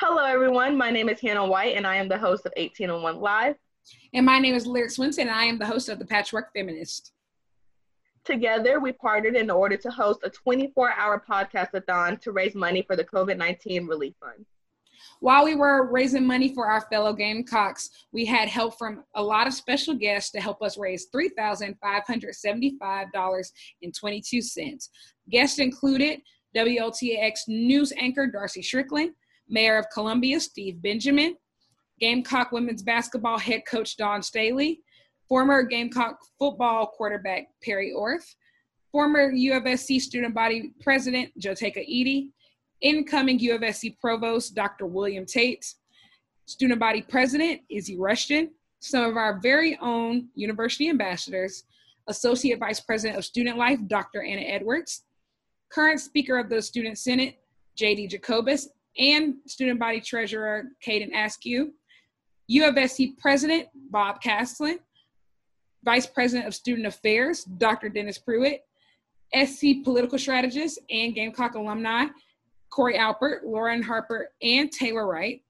Hello, everyone. My name is Hannah White, and I am the host of 1801 Live. And my name is Lyric Swinson, and I am the host of The Patchwork Feminist. Together, we partnered in order to host a 24 hour podcast-a-thon to raise money for the COVID 19 relief fund. While we were raising money for our fellow Gamecocks, we had help from a lot of special guests to help us raise $3,575.22. Guests included WLTX news anchor Darci Strickland, Mayor of Columbia Steve Benjamin, Gamecock women's basketball head coach Dawn Staley, former Gamecock football quarterback Perry Orth, former UofSC student body president Joteka Edie, incoming UofSC provost Dr. William Tate, student body president Izzy Rushton, some of our very own university ambassadors, associate vice president of student life Dr. Anna Edwards, current speaker of the student senate JD Jacobus, and student body treasurer Caden Askew, UofSC president Bob Caslen, vice president of student affairs Dr. Dennis Pruitt, SC political strategist and Gamecock alumni Corey Alpert, Lauren Harper, and Taylor Wright,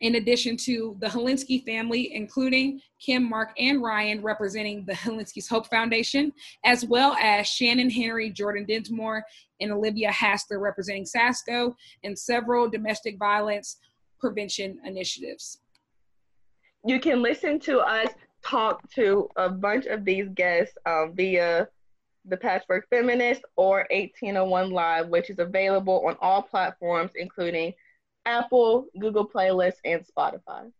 in addition to the Helinski family, including Kim, Mark, and Ryan, representing the Helinski's Hope Foundation, as well as Shannon Henry, Jordan Dinsmore, and Olivia Hassler, representing SASCO, and several domestic violence prevention initiatives. You can listen to us talk to a bunch of these guests um, via the Patchwork Feminist or 1801 Live, which is available on all platforms, including Apple, Google Playlists, and Spotify.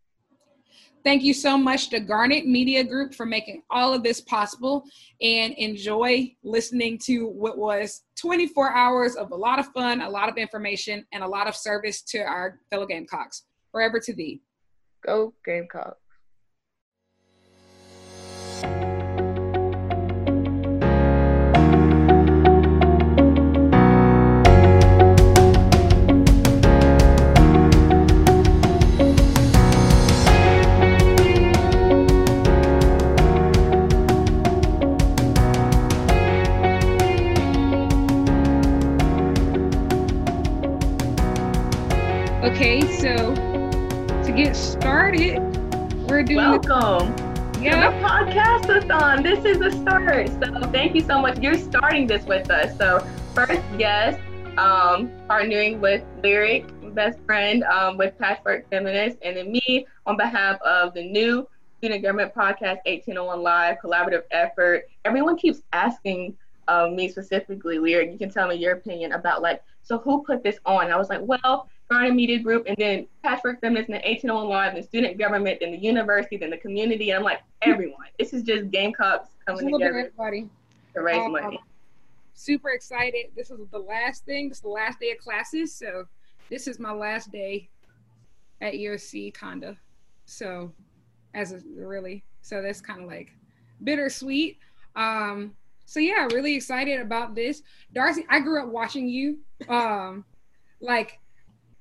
Thank you so much to Garnet Media Group for making all of this possible and enjoy listening to what was 24 hours of a lot of fun, a lot of information, and a lot of service to our fellow Gamecocks. Forever to thee. Go Gamecocks. So to get started, we're doing welcome. The, yeah, the podcast-a-thon. This is a start. So thank you so much. You're starting this with us. So first guest, um, partnering with Lyric, best friend, um, with Patchwork Feminist, and then me on behalf of the new Student Government Podcast 1801 Live collaborative effort. Everyone keeps asking um, me specifically, Lyric. You can tell me your opinion about like, so who put this on? I was like, well Garnet Media Group, and then Patchwork Feminist, and then 1801 Live, and student government, and the university, then the community. And I'm like, everyone. This is just Gamecocks coming together everybody. to raise um, money. Super excited. This is the last thing. This is the last day of classes. So this is my last day at USC, kinda. So as a really, so that's kind of like bittersweet. Um, so yeah, really excited about this. Darci, I grew up watching you. Um, like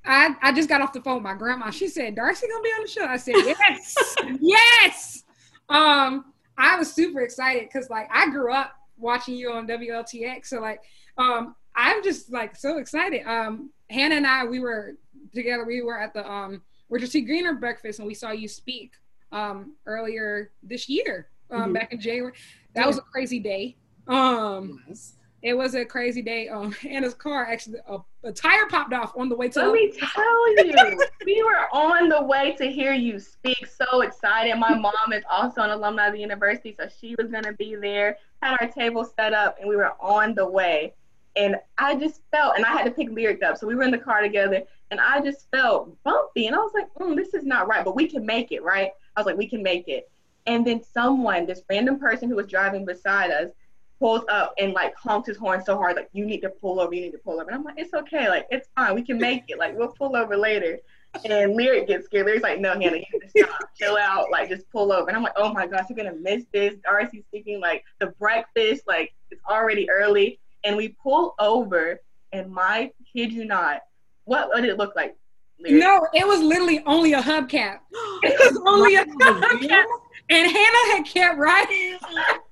I, I just got off the phone with my grandma. She said, Darci gonna be on the show. I said, Yes, yes. Um, I was super excited because like I grew up watching you on WLTX. So like um I'm just like so excited. Um Hannah and I we were together, we were at the um Richard T. Greener breakfast and we saw you speak um earlier this year, um mm-hmm. back in January. That yeah. was a crazy day. Um yes it was a crazy day. Um, Anna's car actually a, a tire popped off on the way to. Let me tell you, we were on the way to hear you speak. So excited! My mom is also an alumni of the university, so she was gonna be there. Had our table set up, and we were on the way. And I just felt, and I had to pick lyric up, so we were in the car together, and I just felt bumpy, and I was like, mm, "This is not right," but we can make it, right? I was like, "We can make it." And then someone, this random person who was driving beside us, pulls up and like honks his horn so hard, like, you need to pull over, you need to pull over. And I'm like, it's okay, like, it's fine, we can make it, like, we'll pull over later. And Lyric gets scared. Lyric's like, no, Hannah, you need to stop, chill out, like, just pull over. And I'm like, oh my gosh, you're gonna miss this. Darci's thinking, like, the breakfast, like, it's already early. And we pull over, and my kid you not, what, what did it look like? Lyric? No, it was literally only a hubcap. It was only a hubcap. And Hannah had kept writing.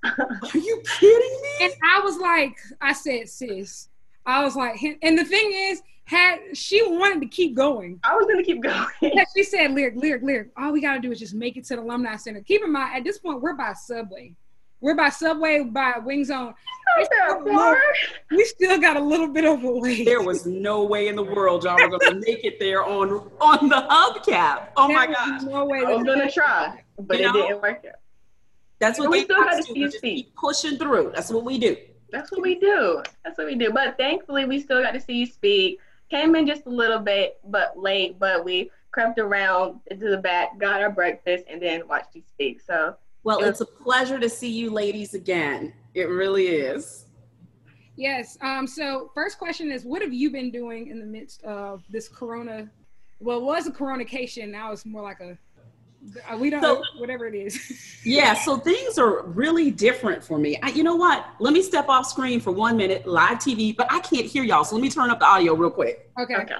Are you kidding me? And I was like, I said, sis, I was like, and the thing is, had she wanted to keep going. I was gonna keep going. she said, "Lyric, lyric, lyric. All we gotta do is just make it to the alumni center. Keep in mind, at this point, we're by Subway. We're by Subway, by Wing Zone. We still got a little bit of a way. There was no way in the world y'all were gonna make it there on on the hubcap. Oh there my god! No way. I was gonna try, but you it know? didn't work out. That's what we still got to do. Just keep pushing through. That's what we do. That's what we do. That's what we do. But thankfully, we still got to see you speak. Came in just a little bit, but late. But we crept around into the back, got our breakfast, and then watched you speak. So well, it's a pleasure to see you ladies again. It really is. Yes. Um, so first question is what have you been doing in the midst of this corona? Well, it was a coronacation. Now it's more like a Uh, we don't so, whatever it is. yeah, so things are really different for me. I, you know what? Let me step off screen for one minute, live TV, but I can't hear y'all. So let me turn up the audio real quick. Okay. Okay.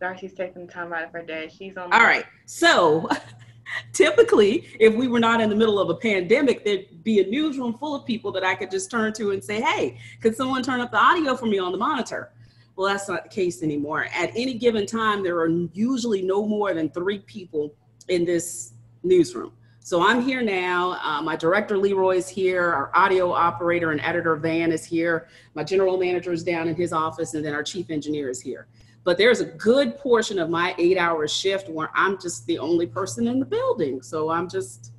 Darci's taking time out of her day. She's on. All right. So typically, if we were not in the middle of a pandemic, there'd be a newsroom full of people that I could just turn to and say, hey, could someone turn up the audio for me on the monitor? Well, that's not the case anymore. At any given time, there are usually no more than three people in this newsroom. So I'm here now. Uh, my director Leroy is here. Our audio operator and editor Van is here. My general manager is down in his office, and then our chief engineer is here. But there's a good portion of my eight hour shift where I'm just the only person in the building. So I'm just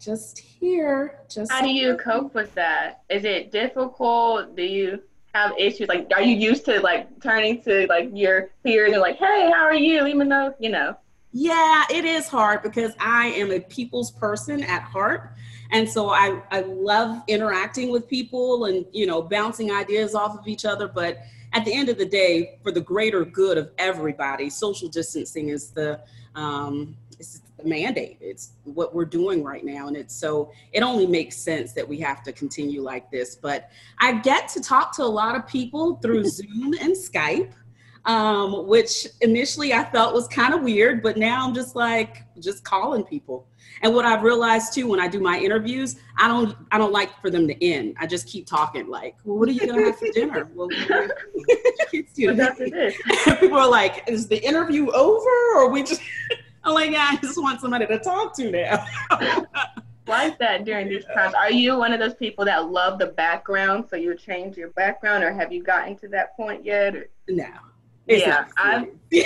just here. Just how do you cope with that? Is it difficult? Do you have issues? Like are you used to like turning to like your peers and like, hey, how are you? Even though, you know. Yeah, it is hard because I am a people's person at heart. And so I, I love interacting with people and, you know, bouncing ideas off of each other. But at the end of the day, for the greater good of everybody, social distancing is the um, it's the mandate. It's what we're doing right now, and it's so it only makes sense that we have to continue like this. But I get to talk to a lot of people through Zoom and Skype. Um, which initially I felt was kind of weird, but now I'm just like just calling people. And what I've realized too, when I do my interviews, I don't I don't like for them to end. I just keep talking. Like, well, what are you gonna have for dinner? well, people are like, is the interview over, or we just? I'm like, yeah, I just want somebody to talk to now. Why is that during these times? Are you one of those people that love the background, so you change your background, or have you gotten to that point yet? Or? No. yeah, i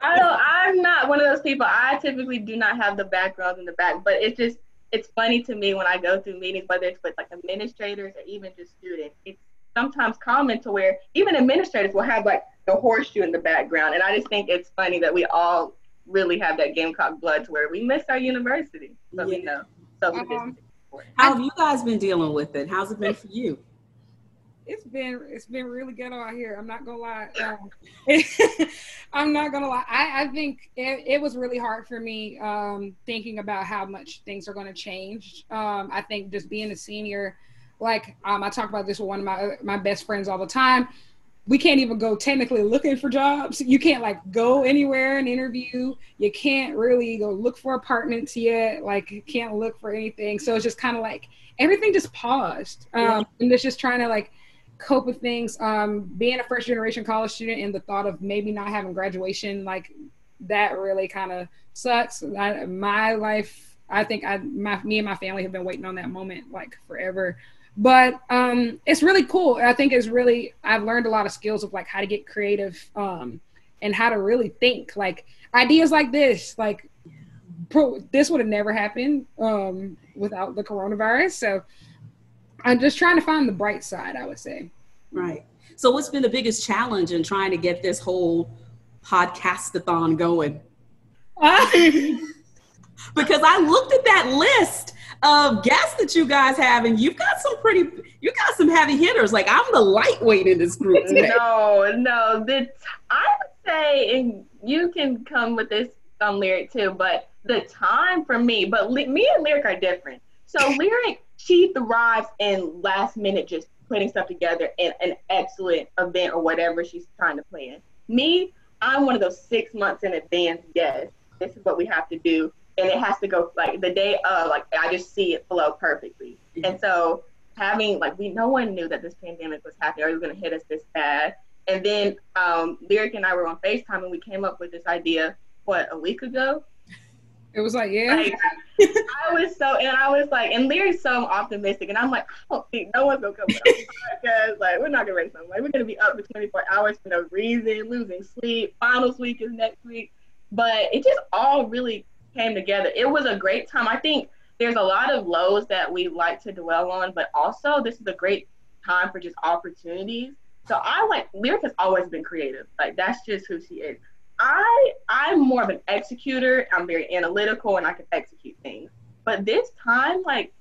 I don't. I'm not one of those people. I typically do not have the background in the back, but it's just it's funny to me when I go through meetings, whether it's with like administrators or even just students. It's sometimes common to where even administrators will have like the horseshoe in the background, and I just think it's funny that we all really have that Gamecock blood to where we miss our university, so yeah. we know. So um, how have you guys been dealing with it? How's it been for you? it's been it's been really good out here. I'm not gonna lie. Um, I'm not gonna lie. I, I think it, it, was really hard for me um, thinking about how much things are gonna change. Um, I think just being a senior, like um, I talk about this with one of my my best friends all the time. We can't even go technically looking for jobs. You can't like go anywhere and interview. You can't really go look for apartments yet. Like you can't look for anything. So it's just kind of like everything just paused. Um, yeah. And it's just trying to like cope with things. Um, being a first generation college student and the thought of maybe not having graduation, like that really kind of sucks. I, my life, I think I, my, me and my family have been waiting on that moment like forever. But um, it's really cool. I think it's really, I've learned a lot of skills of like how to get creative um, and how to really think. Like ideas like this, like pro, this would have never happened um, without the coronavirus. So I'm just trying to find the bright side, I would say. Right. So, what's been the biggest challenge in trying to get this whole podcastathon going? because I looked at that list of guests that you guys have, and you've got some pretty, you got some heavy hitters. Like I'm the lightweight in this group today. No, no, the I would say, and you can come with this on lyric too, but the time for me, but me and lyric are different. So lyric she thrives in last minute just putting stuff together in an excellent event or whatever she's trying to plan. Me, I'm one of those six months in advance. Yes, this is what we have to do, and it has to go like the day of. Like I just see it flow perfectly, and so having like we no one knew that this pandemic was happening or it was going to hit us this bad. And then um, Lyric and I were on FaceTime and we came up with this idea what a week ago. It was like yeah. Like, I was so and I was like and Lyric's so optimistic and I'm like I don't think no one's gonna come with because like we're not gonna raise some like We're gonna be up for 24 hours for no reason, losing sleep. Finals week is next week, but it just all really came together. It was a great time. I think there's a lot of lows that we like to dwell on, but also this is a great time for just opportunities. So I like Lyric has always been creative. Like that's just who she is. I I'm more of an executor. I'm very analytical and I can execute things. But this time, like,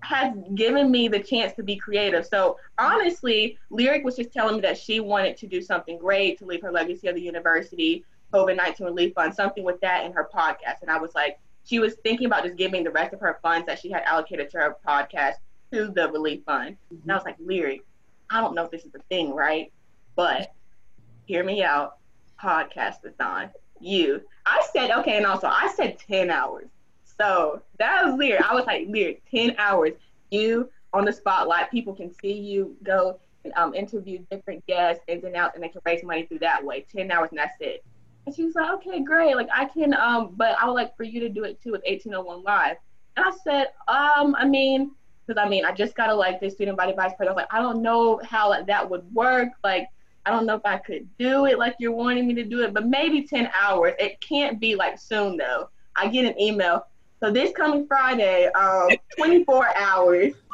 has given me the chance to be creative. So honestly, Lyric was just telling me that she wanted to do something great to leave her legacy of the university, COVID 19 relief fund, something with that in her podcast. And I was like, she was thinking about just giving the rest of her funds that she had allocated to her podcast to the relief fund. Mm-hmm. And I was like, Lyric, I don't know if this is a thing, right? But hear me out. Podcastathon. You. I said, okay, and also I said 10 hours. So that was Lyric. I was like, Lyric, 10 hours. You on the spotlight. People can see you go and um, interview different guests, ins and outs, and they can raise money through that way. 10 hours, and that's it. And she was like, okay, great. Like I can, um, but I would like for you to do it too with 1801 Live. And I said, um, I mean, because I mean, I just got elected student body vice president. I was like, I don't know how like, that would work. Like, I don't know if I could do it like you're wanting me to do it, but maybe 10 hours. It can't be like soon though. I get an email. So this coming Friday, um, 24 hours.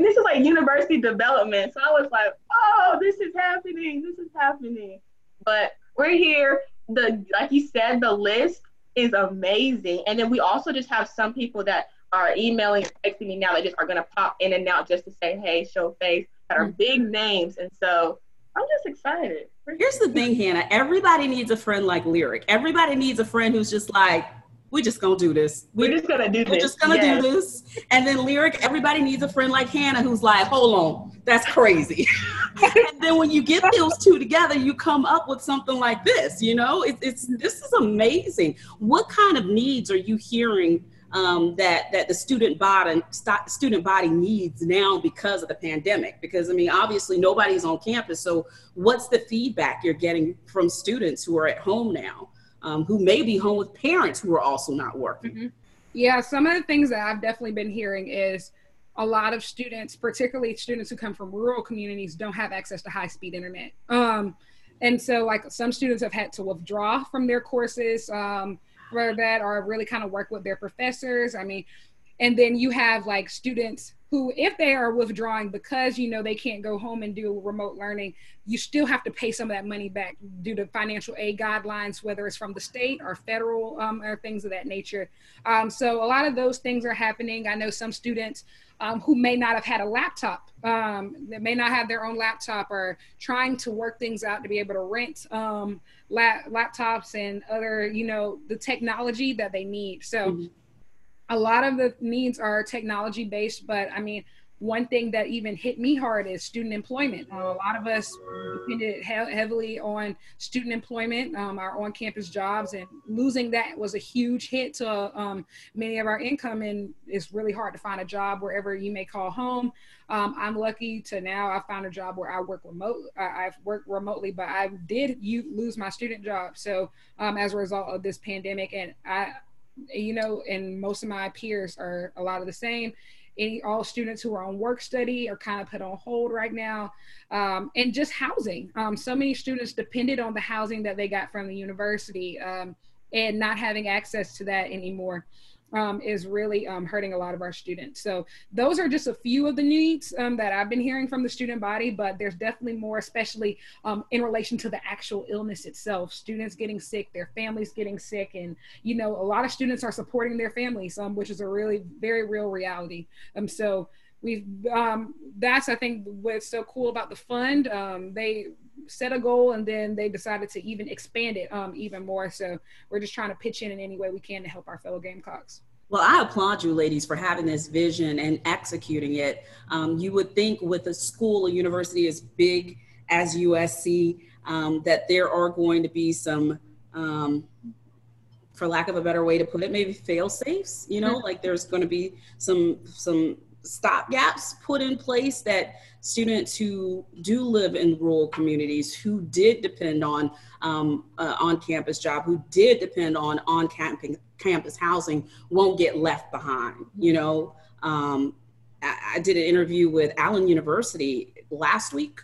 And this is like university development. So I was like, oh, this is happening. This is happening. But we're here. The like you said, the list is amazing. And then we also just have some people that are emailing texting me now that just are gonna pop in and out just to say, hey, show face, that are mm-hmm. big names. And so I'm just excited. Here's the thing, Hannah. Everybody needs a friend like Lyric. Everybody needs a friend who's just like, we're just gonna do this. We're, we're just gonna do this. We're just gonna yes. do this. And then lyric, everybody needs a friend like Hannah who's like, hold on, that's crazy. and then when you get those two together, you come up with something like this. You know, it, it's this is amazing. What kind of needs are you hearing um, that that the student body st- student body needs now because of the pandemic. Because I mean, obviously nobody's on campus. So what's the feedback you're getting from students who are at home now? Um, who may be home with parents who are also not working. Mm-hmm. Yeah, some of the things that I've definitely been hearing is a lot of students, particularly students who come from rural communities, don't have access to high speed internet. Um, and so, like, some students have had to withdraw from their courses um, for that or really kind of work with their professors. I mean, and then you have like students who if they are withdrawing because you know they can't go home and do remote learning you still have to pay some of that money back due to financial aid guidelines whether it's from the state or federal um, or things of that nature. Um, so a lot of those things are happening. I know some students um, who may not have had a laptop um, that may not have their own laptop or trying to work things out to be able to rent um, la- laptops and other you know the technology that they need. So mm-hmm a lot of the needs are technology based, but I mean, one thing that even hit me hard is student employment. Uh, a lot of us depended he- heavily on student employment, um, our on campus jobs, and losing that was a huge hit to um, many of our income. And it's really hard to find a job wherever you may call home. Um, I'm lucky to now I found a job where I work remote. I, have worked remotely, but I did you lose my student job. So um, as a result of this pandemic, and I you know, and most of my peers are a lot of the same. Any all students who are on work study are kind of put on hold right now, um, and just housing. Um, so many students depended on the housing that they got from the university, um, and not having access to that anymore um, is really um, hurting a lot of our students. So those are just a few of the needs um, that I've been hearing from the student body, but there's definitely more, especially um, in relation to the actual illness itself. Students getting sick, their families getting sick, and you know a lot of students are supporting their families, um, which is a really very real reality. Um, so we've um, that's I think what's so cool about the fund. Um, they set a goal and then they decided to even expand it um, even more. So we're just trying to pitch in in any way we can to help our fellow Gamecocks. Well, I applaud you, ladies, for having this vision and executing it. Um, you would think with a school, a university as big as USC, um, that there are going to be some, um, for lack of a better way to put it, maybe fail safes. You know, mm-hmm. like there's going to be some some stopgaps put in place that students who do live in rural communities who did depend on um, uh, on-campus job who did depend on on-campus campus housing won't get left behind you know um, I, I did an interview with allen university last week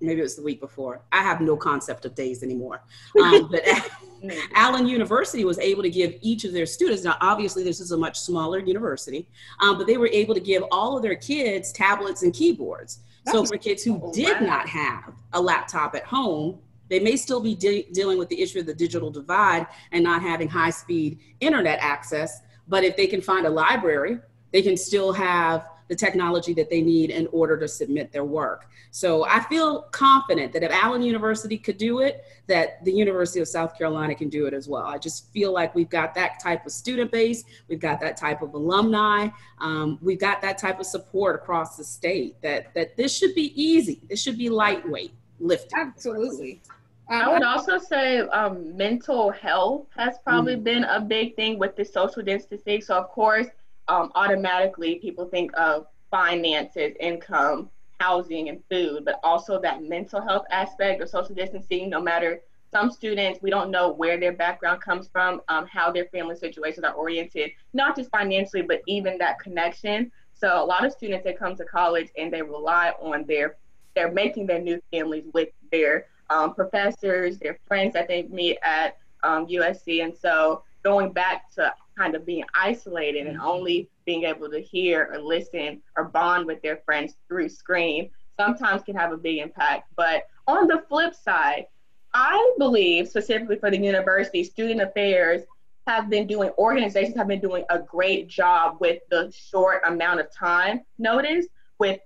maybe it was the week before. I have no concept of days anymore. Um, but Allen University was able to give each of their students, now obviously this is a much smaller university, um, but they were able to give all of their kids tablets and keyboards. So for kids who oh, did not have a laptop at home, they may still be de- dealing with the issue of the digital divide and not having high speed internet access. But if they can find a library, they can still have the technology that they need in order to submit their work. So I feel confident that if Allen University could do it, that the University of South Carolina can do it as well. I just feel like we've got that type of student base, we've got that type of alumni, um, we've got that type of support across the state. That that this should be easy. This should be lightweight lifting. Absolutely. Um, I would also say um, mental health has probably mm-hmm. been a big thing with the social distancing. So, of course, um, automatically people think of finances, income, housing, and food, but also that mental health aspect of social distancing. No matter some students, we don't know where their background comes from, um, how their family situations are oriented, not just financially, but even that connection. So a lot of students that come to college and they rely on their, they're making their new families with their um, professors, their friends that they meet at um, USC. And so going back to kind of being isolated and mm-hmm. only being able to hear or listen or bond with their friends through screen sometimes can have a big impact. But on the flip side, I believe specifically for the university, student affairs have been doing, organizations have been doing a great job with the short amount of time notice with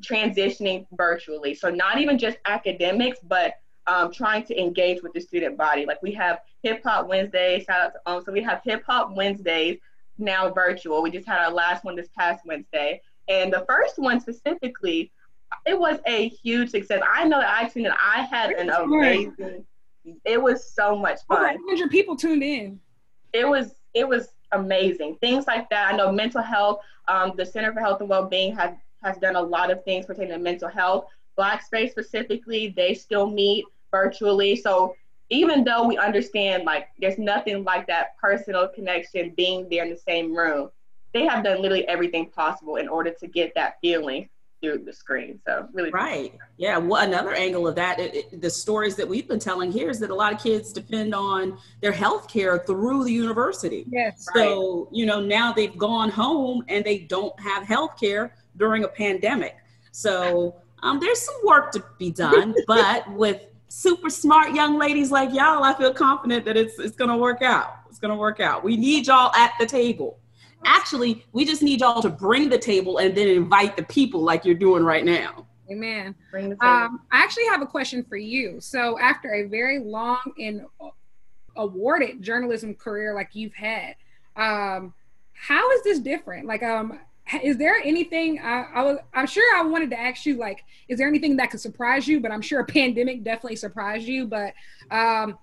transitioning virtually. So not even just academics, but um, trying to engage with the student body. Like we have Hip Hop Wednesday, shout out to um, so we have Hip Hop Wednesdays now virtual. We just had our last one this past Wednesday, and the first one specifically, it was a huge success. I know that I tuned in. I had an amazing. It was so much fun. Over 100 people tuned in. It was it was amazing. Things like that. I know mental health. Um, the Center for Health and Wellbeing has has done a lot of things pertaining to mental health. Black Space specifically, they still meet virtually. So even though we understand like there's nothing like that personal connection being there in the same room, they have done literally everything possible in order to get that feeling through the screen. So really, right? Yeah. Well, another angle of that, it, it, the stories that we've been telling here is that a lot of kids depend on their health care through the university. Yes. So right. you know now they've gone home and they don't have health care during a pandemic. So um, there's some work to be done, but with super smart young ladies like y'all, I feel confident that it's it's gonna work out. It's gonna work out. We need y'all at the table. Actually, we just need y'all to bring the table and then invite the people like you're doing right now. Amen. Bring the Um, I actually have a question for you. So, after a very long and awarded journalism career like you've had, um, how is this different? Like, um, is there anything I, I was i'm sure i wanted to ask you like is there anything that could surprise you? But i'm sure a pandemic definitely surprised you. But um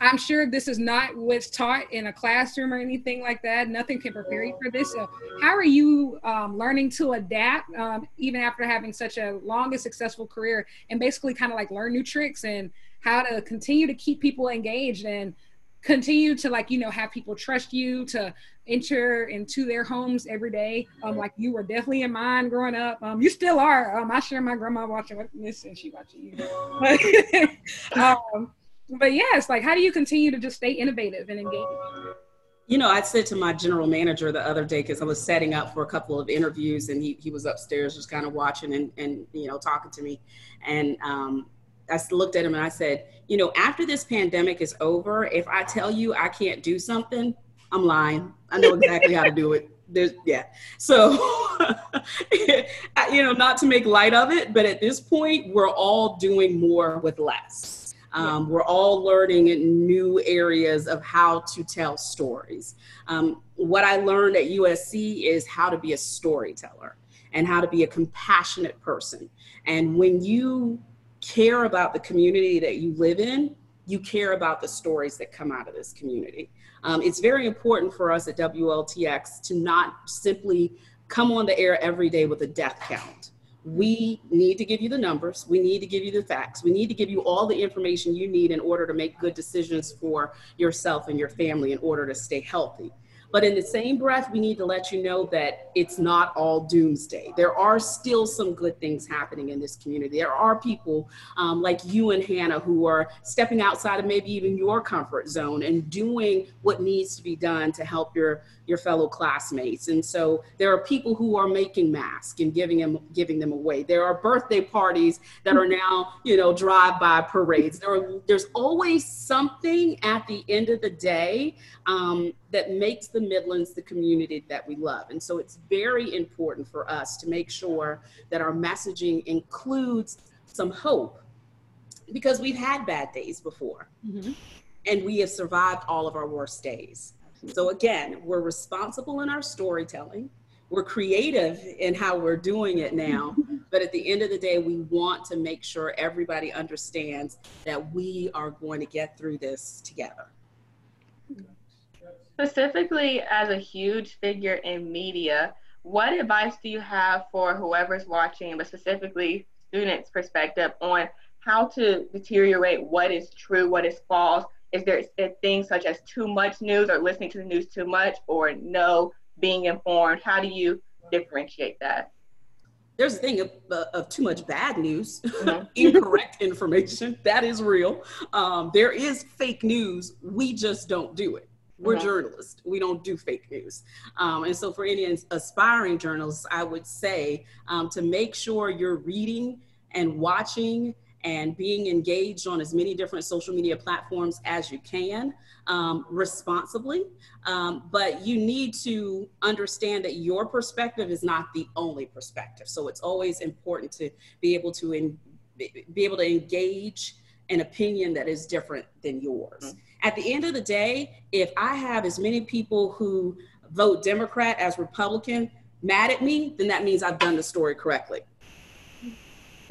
i'm sure this is not what's taught in a classroom or anything like that. Nothing can prepare you for this. So how are you um, learning to adapt um, even after having such a long and successful career and basically kind of like learn new tricks and how to continue to keep people engaged and continue to like you know have people trust you to enter into their homes every day. Um like you were definitely in mine growing up. Um you still are. Um i share my grandma watching this and she watching you. Um but yes like how do you continue to just stay innovative and engaged? You know, I said to my general manager the other day because I was setting up for a couple of interviews, and he, he was upstairs just kind of watching and, and you know talking to me, and um, I looked at him and I said, you know, after this pandemic is over, if I tell you I can't do something, I'm lying. I know exactly how to do it. There's, yeah. So, you know, not to make light of it, but at this point, we're all doing more with less. Um, we're all learning in new areas of how to tell stories. Um, what I learned at USC is how to be a storyteller and how to be a compassionate person. And when you care about the community that you live in, you care about the stories that come out of this community. Um, it's very important for us at WLTX to not simply come on the air every day with a death count. We need to give you the numbers. We need to give you the facts. We need to give you all the information you need in order to make good decisions for yourself and your family in order to stay healthy. But in the same breath, we need to let you know that it's not all doomsday. There are still some good things happening in this community. There are people um, like you and Hannah who are stepping outside of maybe even your comfort zone and doing what needs to be done to help your your fellow classmates. And so there are people who are making masks and giving them giving them away. There are birthday parties that are now, you know, drive-by parades. There are, there's always something at the end of the day um, that makes the Midlands the community that we love. And so it's very important for us to make sure that our messaging includes some hope because we've had bad days before. Mm-hmm. And we have survived all of our worst days. So again, we're responsible in our storytelling. We're creative in how we're doing it now. but at the end of the day, we want to make sure everybody understands that we are going to get through this together. Specifically, as a huge figure in media, what advice do you have for whoever's watching, but specifically students' perspective on how to deteriorate what is true, what is false, is there things such as too much news or listening to the news too much or no being informed? How do you differentiate that? There's a thing of, uh, of too much bad news, mm-hmm. incorrect information. That is real. Um, there is fake news. We just don't do it. We're mm-hmm. journalists. We don't do fake news. Um, and so, for any aspiring journalists, I would say um, to make sure you're reading and watching and being engaged on as many different social media platforms as you can um, responsibly. Um, but you need to understand that your perspective is not the only perspective. So it's always important to be able to in, be able to engage an opinion that is different than yours. Mm-hmm. At the end of the day, if I have as many people who vote Democrat as Republican mad at me, then that means I've done the story correctly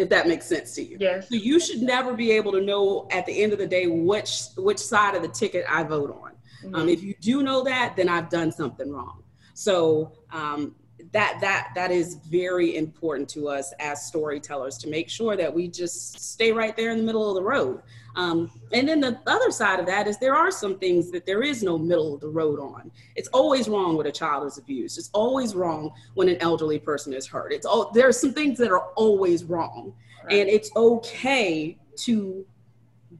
if that makes sense to you. Yes. So you should never be able to know at the end of the day which which side of the ticket I vote on. Mm-hmm. Um, if you do know that, then I've done something wrong. So um, that that that is very important to us as storytellers to make sure that we just stay right there in the middle of the road. Um, and then the other side of that is there are some things that there is no middle of the road on. It's always wrong when a child is abused. It's always wrong when an elderly person is hurt. It's all there are some things that are always wrong, right. and it's okay to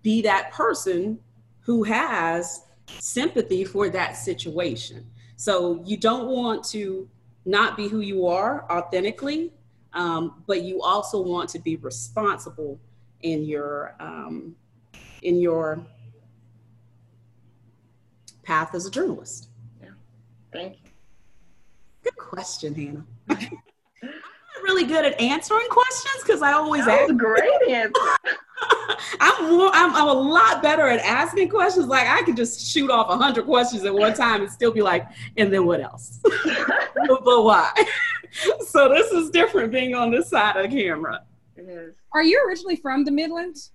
be that person who has sympathy for that situation. So you don't want to not be who you are authentically, um, but you also want to be responsible in your um, in your path as a journalist? Yeah. Thank you. Good question, Hannah. I'm not really good at answering questions because I always that ask. great answer. I'm more. I'm, I'm a lot better at asking questions. Like I could just shoot off a hundred questions at one time and still be like, and then what else? but why? so this is different being on this side of the camera. It is. Are you originally from the Midlands?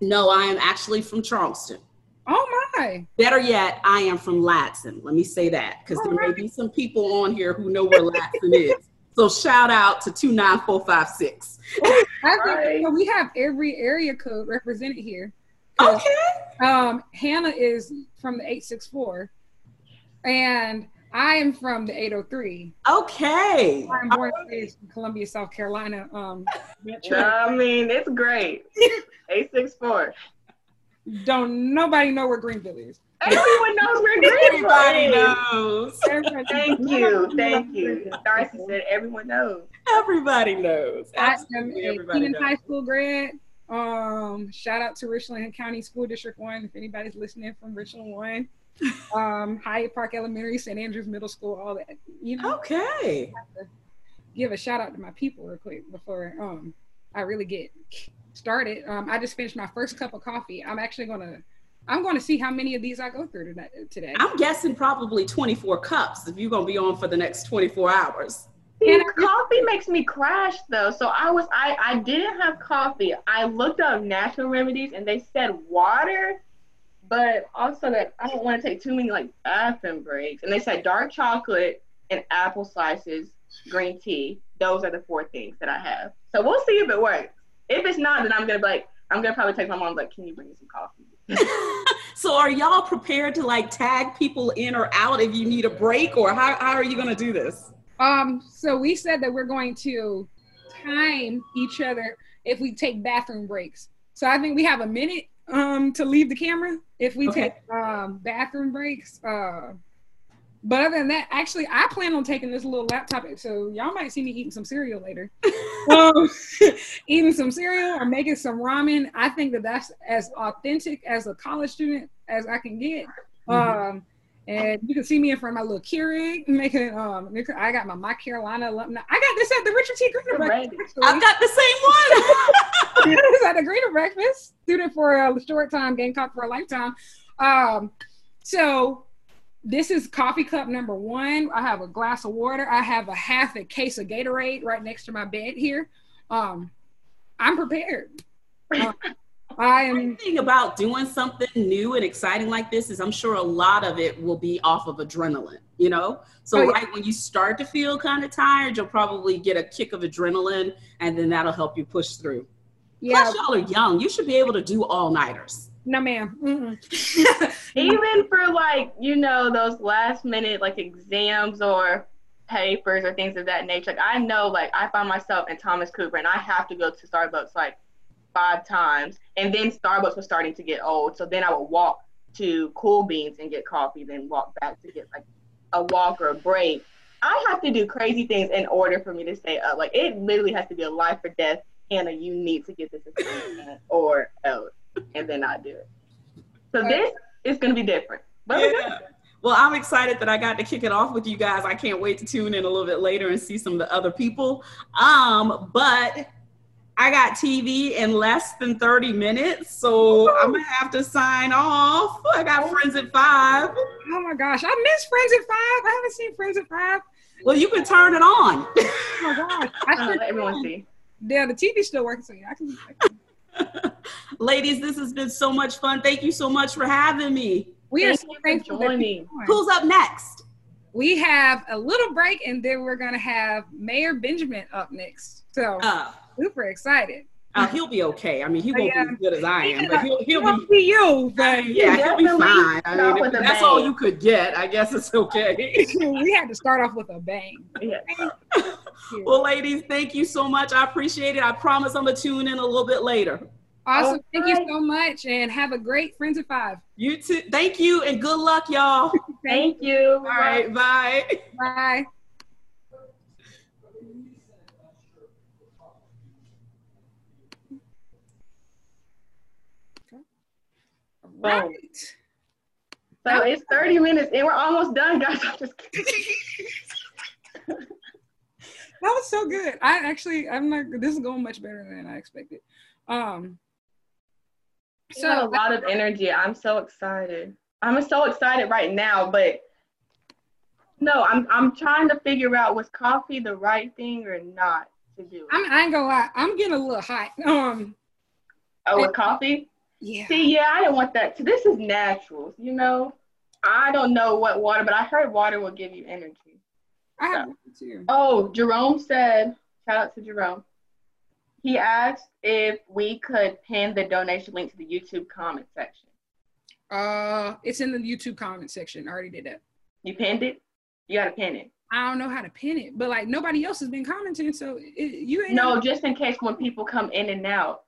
No, I am actually from Charleston. Oh my. Better yet, I am from Ladson. Let me say that because there right. may be some people on here who know where Ladson is. So shout out to 29456. right. we have every area code represented here. Okay. Um, Hannah is from the 864 and I am from the 803. Okay. I'm born in Columbia, South Carolina. Um, I mean, it's great. 864. Don't nobody know where Greenville is. Everyone knows where Greenville Everybody is. knows. Thank you. Thank you. Darci said everyone knows. Everybody knows. Absolutely. I am a Keenan High School grad. Um, shout out to Richland County School District 1 if anybody's listening from Richland 1 um, Hyatt Park Elementary, St. Andrews Middle School, all that. You know. Okay. Give a shout out to my people real quick before um I really get started. Um, I just finished my first cup of coffee. I'm actually gonna I'm going to see how many of these I go through today. I'm guessing probably 24 cups if you're going to be on for the next 24 hours. And coffee makes me crash though. So I was I I didn't have coffee. I looked up natural remedies and they said water but also that I don't want to take too many like bathroom breaks. And they said dark chocolate and apple slices green tea. Those are the four things that I have. So we'll see if it works. If it's not, then I'm gonna be like, I'm gonna probably text my mom like, can you bring me some coffee? so are y'all prepared to like tag people in or out if you need a break, or how, how are you gonna do this? Um, so we said that we're going to time each other if we take bathroom breaks. So I think we have a minute um to leave the camera if we okay. take um bathroom breaks. Uh but other than that, actually, I plan on taking this little laptop. So y'all might see me eating some cereal later. um, eating some cereal or making some ramen. I think that that's as authentic as a college student as I can get. Mm-hmm. Um, and you can see me in front of my little Keurig making. Um, I got my My Carolina alumni. I got this at the Richard T. Greener breakfast. I've got the same one. this at the Greener breakfast. Student for a short time, Gamecock for a lifetime. Um, so this is coffee cup number one. I have a glass of water. I have a half a case of Gatorade right next to my bed here. Um, I'm prepared. Uh, I am. The thing about doing something new and exciting like this is I'm sure a lot of it will be off of adrenaline, you know? So, oh, yeah. right when you start to feel kind of tired, you'll probably get a kick of adrenaline and then that'll help you push through. Yeah. Plus, y'all are young. You should be able to do all nighters. No, ma'am. Even for like, you know, those last minute like exams or papers or things of that nature. Like I know like I find myself in Thomas Cooper and I have to go to Starbucks like five times. And then Starbucks was starting to get old. So then I would walk to Cool Beans and get coffee, then walk back to get like a walk or a break. I have to do crazy things in order for me to stay up. Like it literally has to be a life or death. Hannah, you need to get this or else and then I do it. So this is going to be different. But yeah. Well, I'm excited that I got to kick it off with you guys. I can't wait to tune in a little bit later and see some of the other people. Um, but I got TV in less than 30 minutes, so Ooh. I'm gonna have to sign off. I got Friends at Five. Oh my gosh, I miss Friends at Five. I haven't seen Friends at Five. Well, you can turn it on. oh my gosh, I should let everyone see. Yeah, the TV's still working, so yeah, I can. I can Ladies, this has been so much fun. Thank you so much for having me. We Thank are so thankful for joining. Who's up next? We have a little break and then we're going to have Mayor Benjamin up next. So, uh, super excited. Uh, he'll be okay. I mean, he won't yeah. be as good as I am, but he'll he'll, he'll be, be, you. But yeah, he'll be fine. I mean, if, that's all you could get. I guess it's okay. we had to start off with a bang. Yeah. well, ladies, thank you so much. I appreciate it. I promise I'm gonna tune in a little bit later. Awesome. Thank you so much, and have a great Friends of Five. You too. Thank you, and good luck, y'all. Thank you. All right. Bye. Bye. Right. So it's 30 minutes and we're almost done, guys. I'm just kidding. that was so good. I actually, I'm not, this is going much better than I expected. Um, so a lot of energy. I'm so excited. I'm so excited right now, but no, I'm I'm trying to figure out was coffee the right thing or not to do. I'm, I ain't gonna lie, I'm getting a little hot. Um, oh, with coffee. Yeah. See, yeah, I didn't want that. So this is natural, you know. I don't know what water, but I heard water will give you energy. I have so. too. Oh, Jerome said, shout out to Jerome. He asked if we could pin the donation link to the YouTube comment section. Uh, it's in the YouTube comment section. I already did that. You pinned it? You gotta pin it. I don't know how to pin it, but like nobody else has been commenting, so it, you ain't. No, just in case when people come in and out.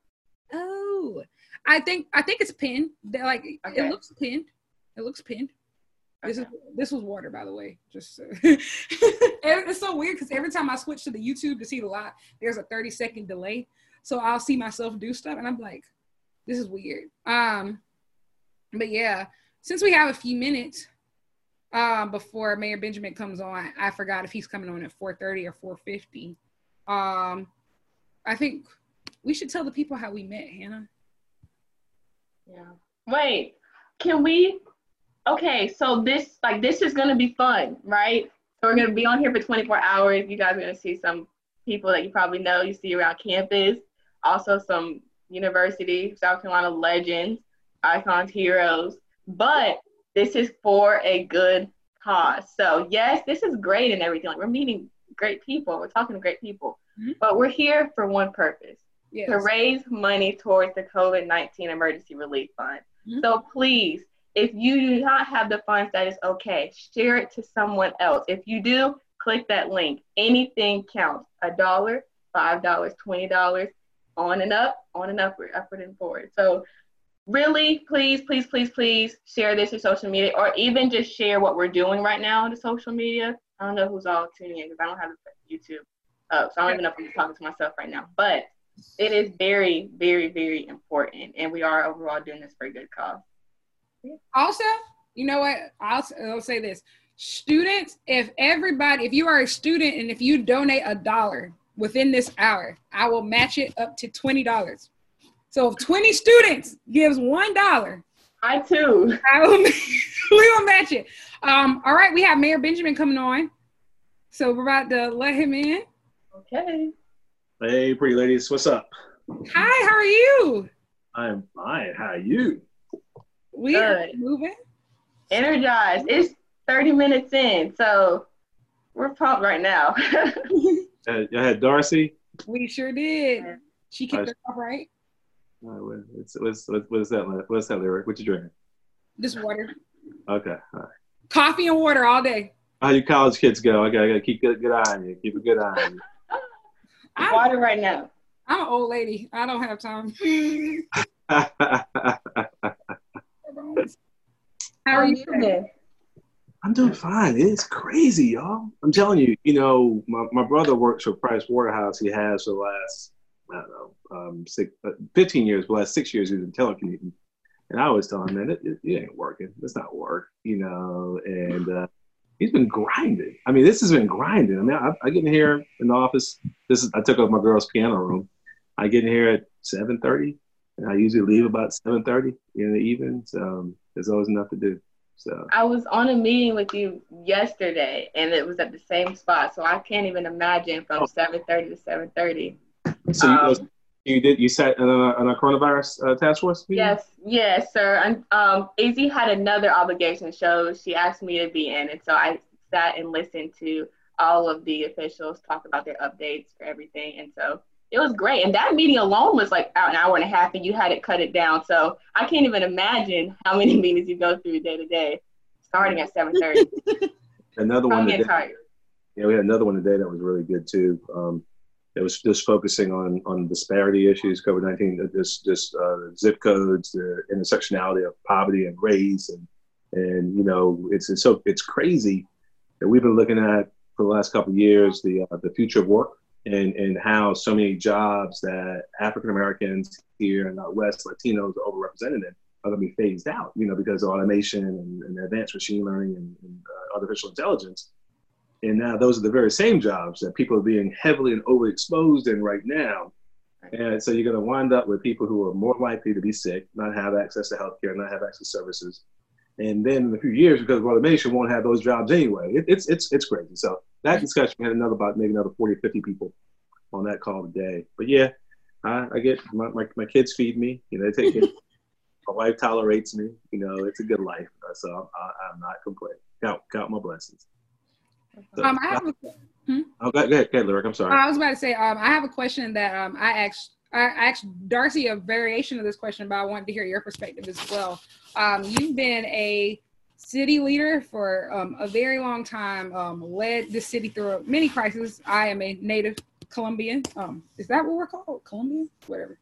Oh, I think I think it's a pin. That like okay. it looks pinned. It looks pinned. This is this was water, by the way. Just so. it's so weird because every time I switch to the YouTube to see the live, there's a 30 second delay. So I'll see myself do stuff, and I'm like, this is weird. Um, but yeah, since we have a few minutes um, before Mayor Benjamin comes on, I forgot if he's coming on at 4:30 or 4:50. Um, I think we should tell the people how we met, Hannah. Yeah. Wait, can we? Okay, so this like this is gonna be fun, right? So we're gonna be on here for 24 hours. You guys are gonna see some people that you probably know, you see around campus. Also, some university, South Carolina legends, icons, heroes. But this is for a good cause. So yes, this is great and everything. Like we're meeting great people. We're talking to great people. Mm-hmm. But we're here for one purpose yes. to raise money towards the COVID 19 Emergency Relief Fund. Mm-hmm. So please, if you do not have the funds, that is okay. Share it to someone else. If you do, click that link. Anything counts. A dollar, five dollars, twenty dollars, on and up, on and upward, upward and forward. So really, please, please, please, please share this to social media or even just share what we're doing right now to social media. I don't know who's all tuning in because I don't have YouTube up, so I don't even know if I'm talking to myself right now. But it is very, very, very important, and we are overall doing this for a good cause. Also, you know what? I'll, I'll say this: students, if everybody, if you are a student and if you donate a dollar within this hour, I will match it up to twenty dollars. So if 20 students gives one dollar, I too. I will, we will match it. Um, all right, we have Mayor Benjamin coming on. So we're about to let him in. Okay. Hey, pretty ladies, what's up? Hi, how are you? I'm fine. How are you? We Good. are moving. Energized. It's 30 minutes in, so we're pumped right now. uh, you had Darci? We sure did. She kicked us off right. What's, what's, what's that? What's that lyric? What you drinking? Just water. Okay. All right. Coffee and water all day. How you college kids go? I gotta, I gotta keep good, good eye on you. Keep a good eye on you. Water right now. I'm an old lady. I don't have time. How are you doing? I'm doing fine. It's crazy, y'all. I'm telling you, you know, my, my brother works for Price Waterhouse. He has for the last I don't know, um, six, uh, 15 years, but last six years he was in telecommuting. And I always tell him, man, it, it, it ain't working. It's not work, you know. And uh, he's been grinding. I mean, this has been grinding. I mean, I, I get in here in the office. This is I took off my girl's piano room. I get in here at 7:30, and I usually leave about 7:30 in the evening. So um, there's always enough to do. So I was on a meeting with you yesterday, and it was at the same spot. So I can't even imagine from 7:30 to 7:30. So you, um, you did you sat on a, on a coronavirus uh, task force? Meeting? Yes, yes, sir. And um, Az had another obligation, so she asked me to be in, and so I sat and listened to all of the officials talk about their updates for everything, and so it was great. And that meeting alone was like an hour and a half, and you had it cut it down. So I can't even imagine how many meetings you go through day to day, starting at seven thirty. another one. Today, yeah, we had another one today that was really good too. Um, it was just focusing on on disparity issues, COVID nineteen, just just uh, zip codes, the intersectionality of poverty and race, and and you know it's, it's so it's crazy that we've been looking at for the last couple of years the uh, the future of work and and how so many jobs that African Americans here in the West Latinos are overrepresented in are going to be phased out, you know, because of automation and, and advanced machine learning and, and uh, artificial intelligence and now those are the very same jobs that people are being heavily and overexposed in right now. And so you're going to wind up with people who are more likely to be sick, not have access to healthcare, not have access to services. And then in a few years, because of automation, won't have those jobs anyway. It, it's, it's, it's crazy. So that discussion, had another about maybe another 40 or 50 people on that call today. But yeah, I, I get my, my, my, kids feed me, you know, they take it. my wife tolerates me, you know, it's a good life. So I'm, I, am not complaining. Count, count my blessings. Um, I have a, hmm? Oh, go ahead, go ahead, Lyric. I'm sorry. I was about to say, um, I have a question that um, I asked. I asked Darci a variation of this question, but I wanted to hear your perspective as well. Um, you've been a city leader for um, a very long time, um, led the city through many crises. I am a native Columbian. Um, is that what we're called? Columbian? Whatever.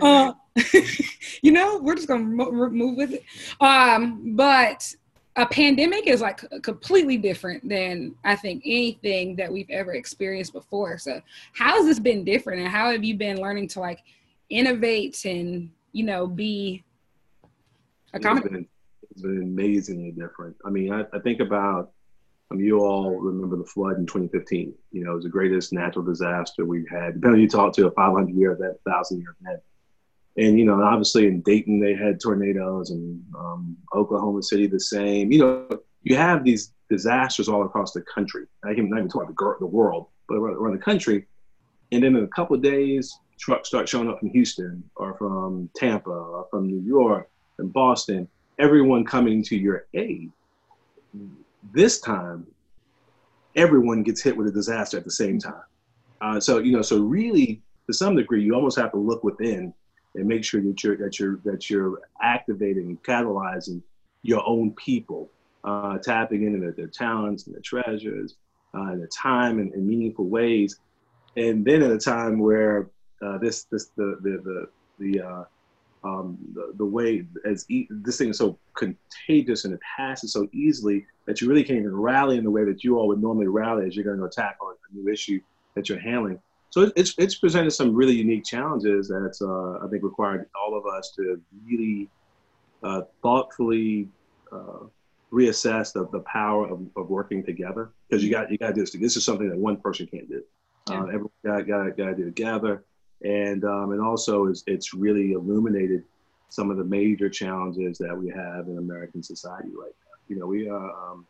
Uh, you know, we're just gonna move with it. Um, but a pandemic is like completely different than I think anything that we've ever experienced before. So how has this been different and how have you been learning to like innovate and, you know, be accommodating? It's been, it's been amazingly different. I mean, I, I think about, um, you all remember the flood in 2015. You know, it was the greatest natural disaster we've had. Depending on you talk to, a 500 year event, 1,000 year event and you know, obviously in Dayton they had tornadoes, and um, Oklahoma City the same. You know, you have these disasters all across the country. I can not even talk about the world, but around, the country. And then in a couple days, trucks start showing up from Houston or from Tampa or from New York and Boston. Everyone coming to your aid. This time, everyone gets hit with a disaster at the same time. Uh, so you know, so really, to some degree, you almost have to look within and make sure that you're that you're that you're activating and catalyzing your own people, uh, tapping into their, their, talents and their treasures, uh, and their time in, in, meaningful ways. And then at a time where uh, this this the the the, the uh, um, the, the, way as e- this thing is so contagious and it passes so easily that you really can't even rally in the way that you all would normally rally as you're going to tackle a new issue that you're handling. So it's it's presented some really unique challenges that uh, I think required all of us to really uh, thoughtfully uh, reassess the, the power of, of working together because you got you got to do this. This is something that one person can't do. Yeah. Uh, everyone got got got to do together and um, and also it's, it's really illuminated some of the major challenges that we have in American society right now. You know, we are uh, um,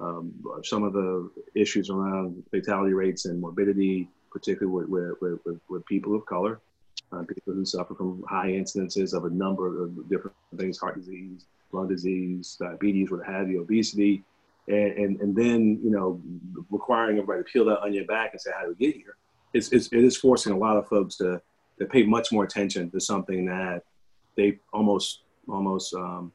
um, some of the issues around fatality rates and morbidity, particularly with, with, with, with people of color, uh, people who suffer from high incidences of a number of different things, heart disease, lung disease, diabetes, what have you, obesity, and, and, and then, you know, requiring everybody to peel that onion back and say, how do we get here? it's, it's, it is forcing a lot of folks to, to pay much more attention to something that they almost almost um,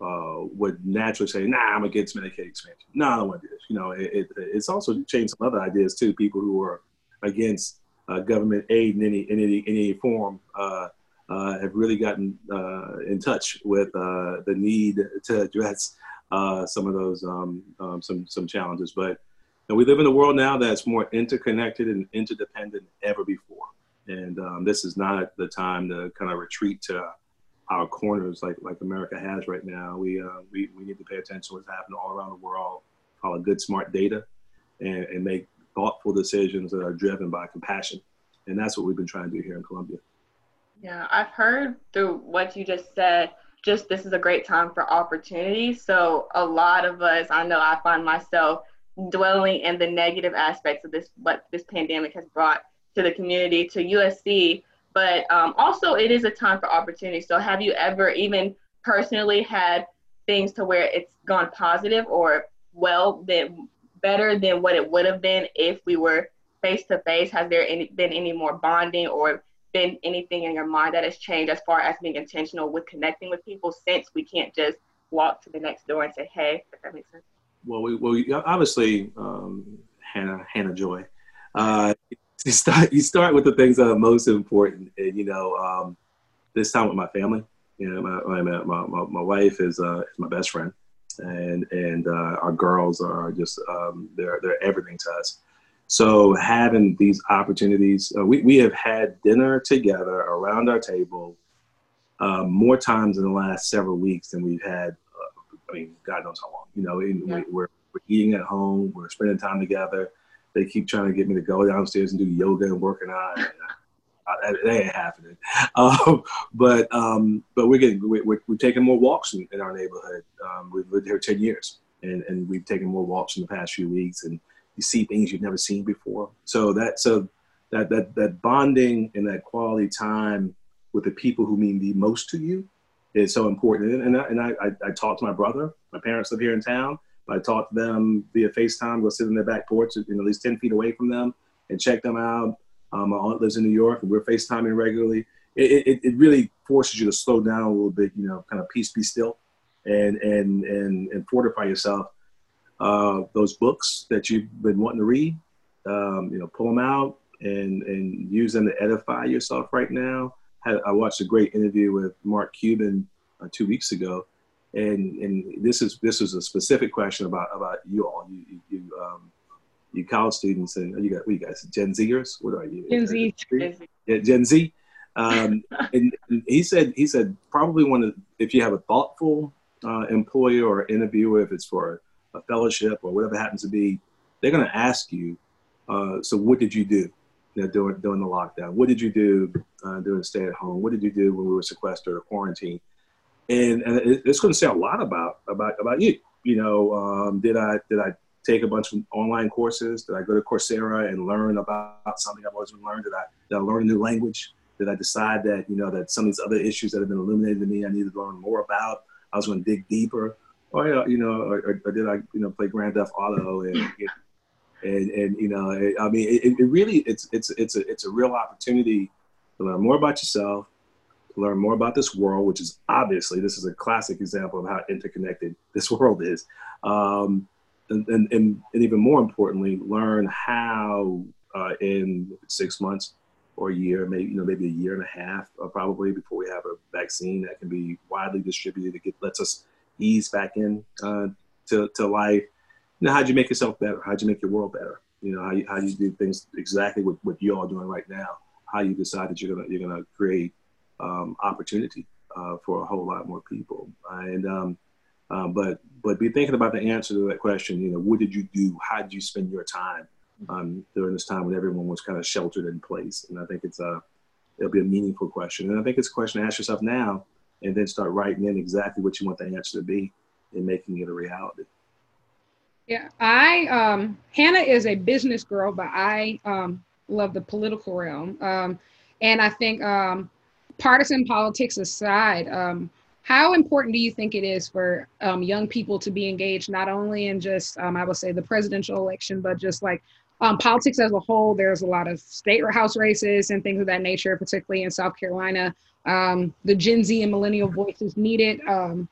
uh, would naturally say, "Nah, I'm against Medicaid expansion. No, nah, I don't want to do this." You know, it, it, it's also changed some other ideas too. People who are against uh, government aid in any in any, any form uh, uh have really gotten uh, in touch with uh, the need to address some of those um, um, some some challenges, but we live in a world now that's more interconnected and interdependent than ever before. And um, this is not the time to kind of retreat to our corners like, like America has right now. We, uh, we, we need to pay attention to what's happening all around the world, follow good, smart data, and, and make thoughtful decisions that are driven by compassion. And that's what we've been trying to do here in Columbia. Yeah, I've heard through what you just said, just this is a great time for opportunity. So a lot of us, I know I find myself dwelling in the negative aspects of this what this pandemic has brought to the community to USC but um, also it is a time for opportunity so have you ever even personally had things to where it's gone positive or well been better than what it would have been if we were face to face has there any, been any more bonding or been anything in your mind that has changed as far as being intentional with connecting with people since we can't just walk to the next door and say hey if that makes sense well, we, well, we, obviously, um, Hannah, Hannah Joy. Uh, you start, you start with the things that are most important, and you know, um, this time with my family. You know, my my, my, my wife is uh, is my best friend, and and uh, our girls are just um, they're they're everything to us. So having these opportunities, uh, we we have had dinner together around our table uh, more times in the last several weeks than we've had I mean, God knows how long. You know, yeah. we're, we're eating at home, we're spending time together. They keep trying to get me to go downstairs and do yoga and working out. That, that ain't happening. Um, but um, but we're getting we're, we're, taking more walks in, in our neighborhood. Um, we've lived here ten years, and, and we've taken more walks in the past few weeks, and you see things you've never seen before. So that so that that that bonding and that quality time with the people who mean the most to you is so important. And, and, I, and I, I, I talk to my brother. My parents live here in town. I talk to them via FaceTime, go sit in their back porch, you know, at least 10 feet away from them and check them out. Um, my aunt lives in New York and we're FaceTiming regularly. It, it, it really forces you to slow down a little bit, you know, kind of peace, be still and, and, and, and fortify yourself. Uh, those books that you've been wanting to read, um, you know, pull them out and, and use them to edify yourself right now I watched a great interview with Mark Cuban uh, two weeks ago, and and this is this was a specific question about about you all, you you, um, you college students, and you got what you guys Gen Zers? What are you? Gen Z. Yeah, Gen Z. Um, and, and, he said he said probably one of if you have a thoughtful uh, employer or interviewer, if it's for a fellowship or whatever happens to be, they're going to ask you. Uh, so what did you do? you know, during, during the lockdown? What did you do uh, during stay at home? What did you do when we were sequestered or quarantined? And, and it's going to say a lot about, about, about you. You know, um, did I, did I take a bunch of online courses? Did I go to Coursera and learn about something I've always learned? Did I, did I learn a new language? Did I decide that, you know, that some of these other issues that have been illuminated to me, I needed to learn more about? I was going to dig deeper. Or, you know, or, or did I, you know, play Grand Theft Auto and get and and you know, it, I mean, it, it really it's it's it's a it's a real opportunity to learn more about yourself, to learn more about this world, which is obviously this is a classic example of how interconnected this world is, um, and, and and even more importantly, learn how uh, in six months or a year, maybe you know maybe a year and a half uh, probably before we have a vaccine that can be widely distributed that lets us ease back in uh, to, to life. You know, how'd you make yourself better? How'd you make your world better? You know, how how you do things exactly what, what you all doing right now. How you decide that you're gonna you're gonna create um, opportunity uh, for a whole lot more people. And um, um, but but be thinking about the answer to that question. You know, what did you do? How did you spend your time um, during this time when everyone was kind of sheltered in place? And I think it's a it'll be a meaningful question. And I think it's a question to ask yourself now, and then start writing in exactly what you want the answer to be, and making it a reality. Yeah, I um, Hannah is a business girl, but I um, love the political realm, um, and I think um, partisan politics aside, um, how important do you think it is for um, young people to be engaged not only in just um, I would say the presidential election, but just like um, politics as a whole? There's a lot of state house races and things of that nature, particularly in South Carolina. Um, the Gen Z and millennial voices needed. Um,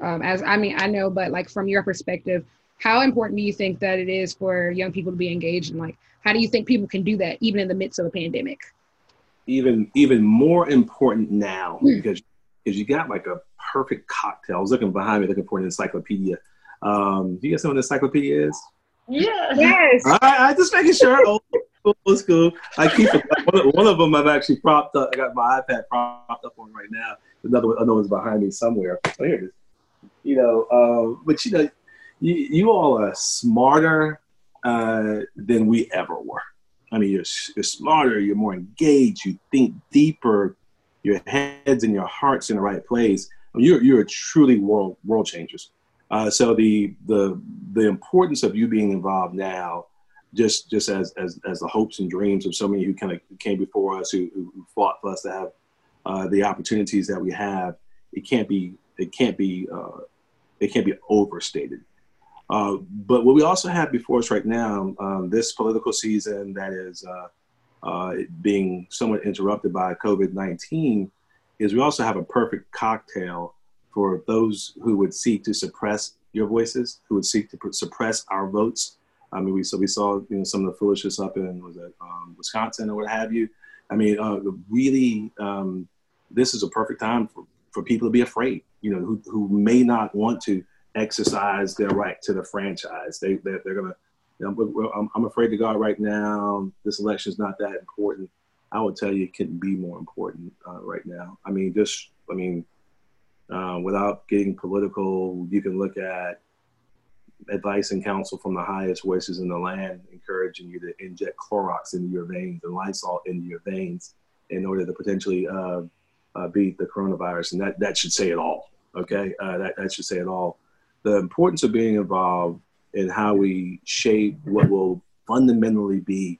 um, as I mean, I know, but like from your perspective, how important do you think that it is for young people to be engaged and like how do you think people can do that even in the midst of a pandemic even even more important now mm. because because you got like a perfect cocktail i was looking behind me looking for an encyclopedia um do you guys know what an encyclopedia is yeah yes all right i just making sure oh, cool, cool. I keep it. One of, one of, them I've actually propped up. I got my iPad propped up on right now. Another one, another one's behind me somewhere. Oh, here it is. You know, uh, but you know, you, you all are smarter uh, than we ever were. I mean, you're, you're smarter, you're more engaged, you think deeper, your heads and your heart's in the right place. You're, you're truly world, world changers. Uh, so the, the, the importance of you being involved now, just, just as, as, as the hopes and dreams of so many who kind of came before us, who, who fought for us to have uh, the opportunities that we have, it can't be, it can't be, uh, it can't be overstated. Uh, but what we also have before us right now, um, this political season that is uh, being somewhat interrupted by COVID 19, is we also have a perfect cocktail for those who would seek to suppress your voices, who would seek to pr- suppress our votes. I mean, we so we saw you know some of the foolishness up in was it um, Wisconsin or what have you. I mean, uh, really, um, this is a perfect time for, for people to be afraid. You know, who who may not want to exercise their right to the franchise. They they're, they're. You know, I'm, I'm afraid to God right now. This election is not that important. I would tell you it couldn't be more important uh, right now. I mean, just I mean, uh, without getting political, you can look at advice and counsel from the highest voices in the land, encouraging you to inject Clorox into your veins and Lysol into your veins in order to potentially uh, uh, beat the coronavirus. And that, that should say it all. Okay, uh, that, that should say it all the importance of being involved in how we shape what will fundamentally be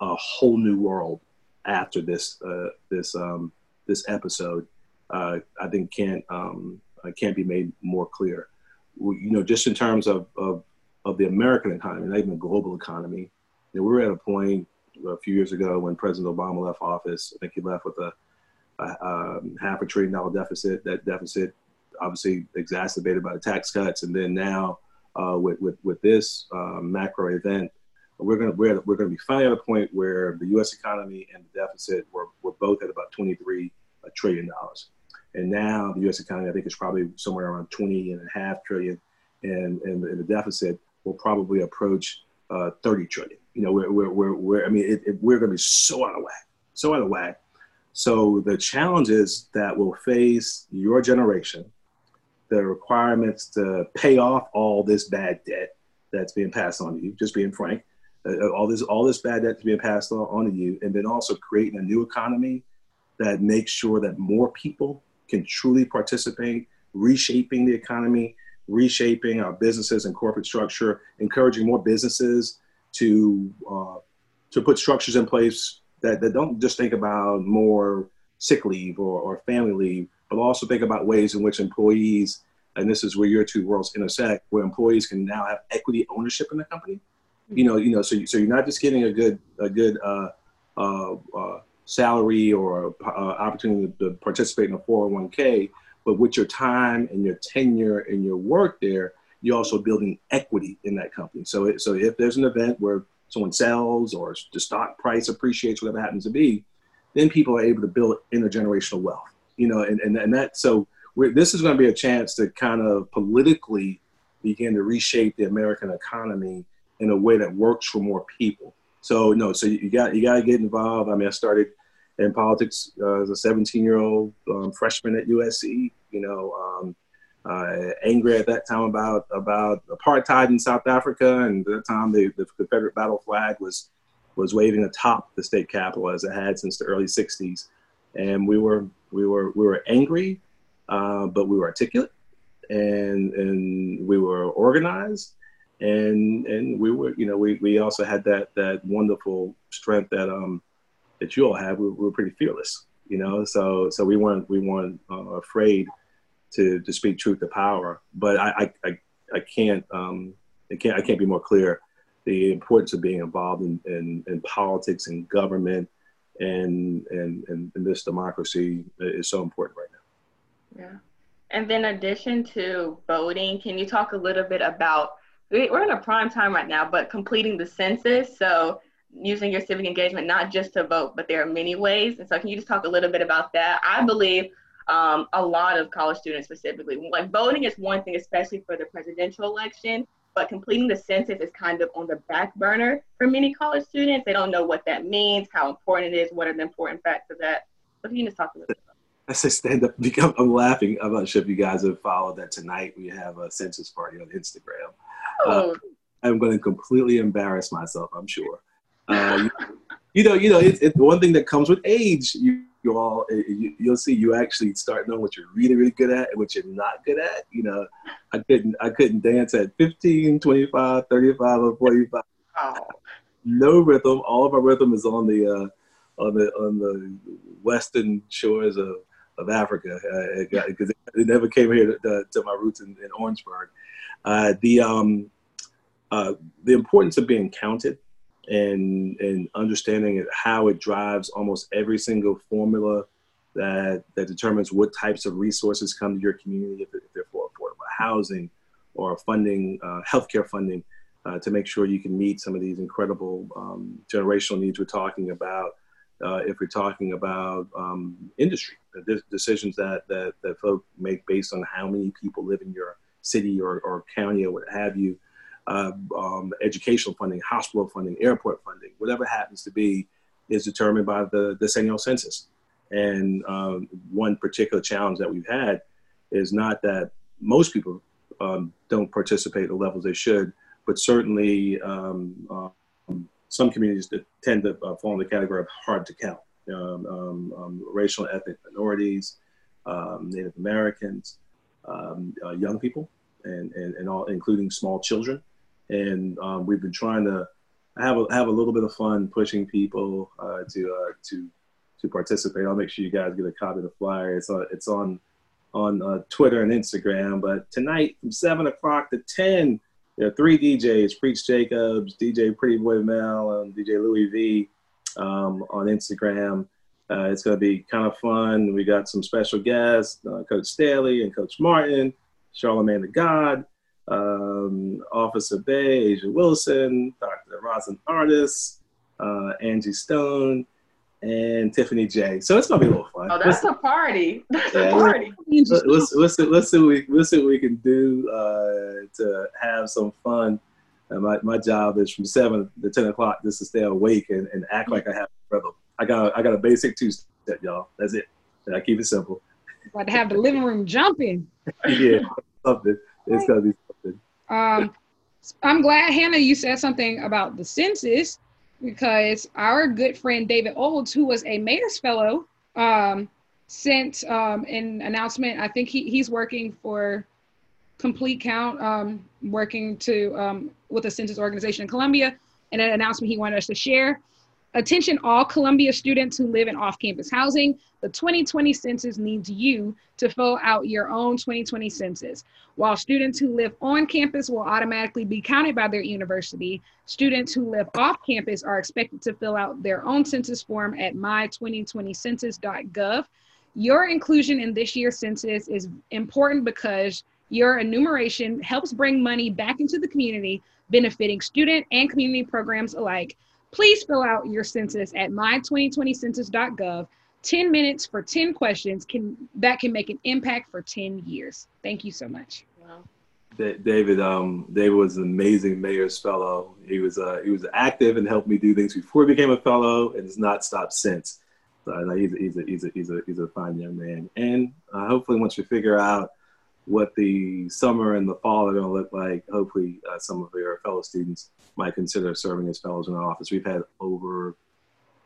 a whole new world after this uh, this um, this episode, uh, I think can't um, uh, can't be made more clear. We, you know, just in terms of, of of the American economy, not even the global economy. You know, we were at a point a few years ago when President Obama left office. I think he left with a, a um, half a trillion dollar deficit. That deficit obviously exacerbated by the tax cuts, and then now uh, with, with with this uh, macro event, we're gonna we're, we're gonna be finally at a point where the U.S. economy and the deficit were, were both at about 23 uh, trillion dollars, and now the U.S. economy I think is probably somewhere around 20 and a half trillion, and and the, and the deficit will probably approach uh, 30 trillion. You know, we're, we're, we're, we're I mean, it, it, we're going to be so out of whack, so out of whack. So the challenges that will face your generation the requirements to pay off all this bad debt that's being passed on to you, just being frank, uh, all this all this bad debt to being passed on, on to you, and then also creating a new economy that makes sure that more people can truly participate, reshaping the economy, reshaping our businesses and corporate structure, encouraging more businesses to uh, to put structures in place that, that don't just think about more sick leave or, or family leave, but also think about ways in which employees, and this is where your two worlds intersect, where employees can now have equity ownership in the company. You know, you know, so you, so you're not just getting a good a good uh, uh, uh, salary or uh, opportunity to participate in a 401k, but with your time and your tenure and your work there, you're also building equity in that company. So, it, so if there's an event where someone sells or the stock price appreciates, whatever happens to be, then people are able to build intergenerational wealth. You know, and and, and that so this is going to be a chance to kind of politically begin to reshape the American economy in a way that works for more people. So no, so you got you got to get involved. I mean, I started in politics uh, as a 17 year old um, freshman at USC. You know, um, uh, angry at that time about about apartheid in South Africa, and at that time the, the Confederate battle flag was was waving atop the state capitol as it had since the early '60s, and we were we were we were angry, uh, but we were articulate, and and we were organized, and and we were you know we, we also had that that wonderful strength that um that you all have. We, we were pretty fearless, you know. So so we weren't we weren't uh, afraid to to speak truth to power. But I I, I can't um, I can't I can't be more clear. The importance of being involved in, in, in politics and government and, and and and this democracy is so important right now. Yeah. And then, addition to voting, can you talk a little bit about? We're in a prime time right now, but completing the census. So, using your civic engagement not just to vote, but there are many ways. And so, can you just talk a little bit about that? I believe um, a lot of college students specifically. Like voting is one thing, especially for the presidential election, but completing the census is kind of on the back burner for many college students. They don't know what that means, how important it is, what are the important facts of that. So can you just talk a little bit I say stand up. I'm laughing. I'm not sure if you guys have followed that tonight. We have a census party on Instagram. Oh. Uh, I'm going to completely embarrass myself. I'm sure. Uh, you, you, know, you know, it's, it's one thing that comes with age. You you all eh, you, you'll see you actually start knowing what you're really really good at and what you're not good at you know. I couldn't i couldn't dance at 15 25 35 or 45 oh. no rhythm. All of our rhythm is on the uh, on the on the western shores of of africa. Because uh, it, it, never came here to, to my roots in, in orangeburg. Uh, the um uh, the importance of being counted and and understanding how it drives almost every single formula that that determines what types of resources come to your community if, they're for affordable housing or funding uh, healthcare funding uh, to make sure you can meet some of these incredible um, generational needs we're talking about uh, if we're talking about um, industry decisions that, that that folk make based on how many people live in your city or, or county or what have you uh, um, educational funding, hospital funding, airport funding, whatever happens to be, is determined by the decennial census. And um, one particular challenge that we've had is not that most people um, don't participate at the levels they should, but certainly um, um, some communities that tend to uh, fall in the category of hard to count. Um, racial and ethnic minorities, Native Americans, uh, young people, and, and, and all, including small children and um, we've been trying to have a, have a little bit of fun pushing people uh, to uh, to to participate. I'll make sure you guys get a copy of the flyer. It's on it's on on uh, Twitter and Instagram. But tonight from seven o'clock to ten, there are three DJs: Preach Jacobs, DJ Pretty Boy Mel, and DJ Louis V um, on Instagram. Uh, it's going to be kind of fun. We got some special guests: uh, Coach Staley and Coach Martin, Charlamagne tha God um, Officer Bay, A'ja Wilson, Dr. Roslyn Artis, uh, Angie Stone, and Tiffany J. So it's gonna be a little fun. Oh, that's let's, a party. That's yeah, a party. Let's, let's, let's, see, let's, see what we, let's see what we can do uh, to have some fun. And my, my job is from seven to ten o'clock just to stay awake and, and act like I have a rhythm. I got I got a basic two step, y'all. That's it. And I keep it simple. About to have the living room jumping. yeah, something. It's gonna be um, I'm glad, Hannah, you said something about the census because our good friend David Olds, who was a mayor's fellow, um, sent um, an announcement. I think he, he's working for Complete Count, um, working to um, with a census organization in Columbia, and an announcement he wanted us to share. Attention all Columbia students who live in off-campus housing. The 2020 census needs you to fill out your own 2020 census. While students who live on campus will automatically be counted by their university, students who live off campus are expected to fill out their own census form at my2020census.gov. Your inclusion in this year's census is important because your enumeration helps bring money back into the community, benefiting student and community programs alike. Please fill out your census at my2020census.gov. 10 minutes for 10 questions can that can make an impact for 10 years. Thank you so much. Wow. David, um, David was an amazing mayor's fellow. He was uh, he was active and helped me do things before he became a fellow, and has not stopped since. So uh, he's, a, he's, a, he's, a, he's, a, he's a fine young man. And uh, hopefully, once we figure out what the summer and the fall are going to look like, hopefully, uh, some of your fellow students might consider serving as fellows in our office. We've had over,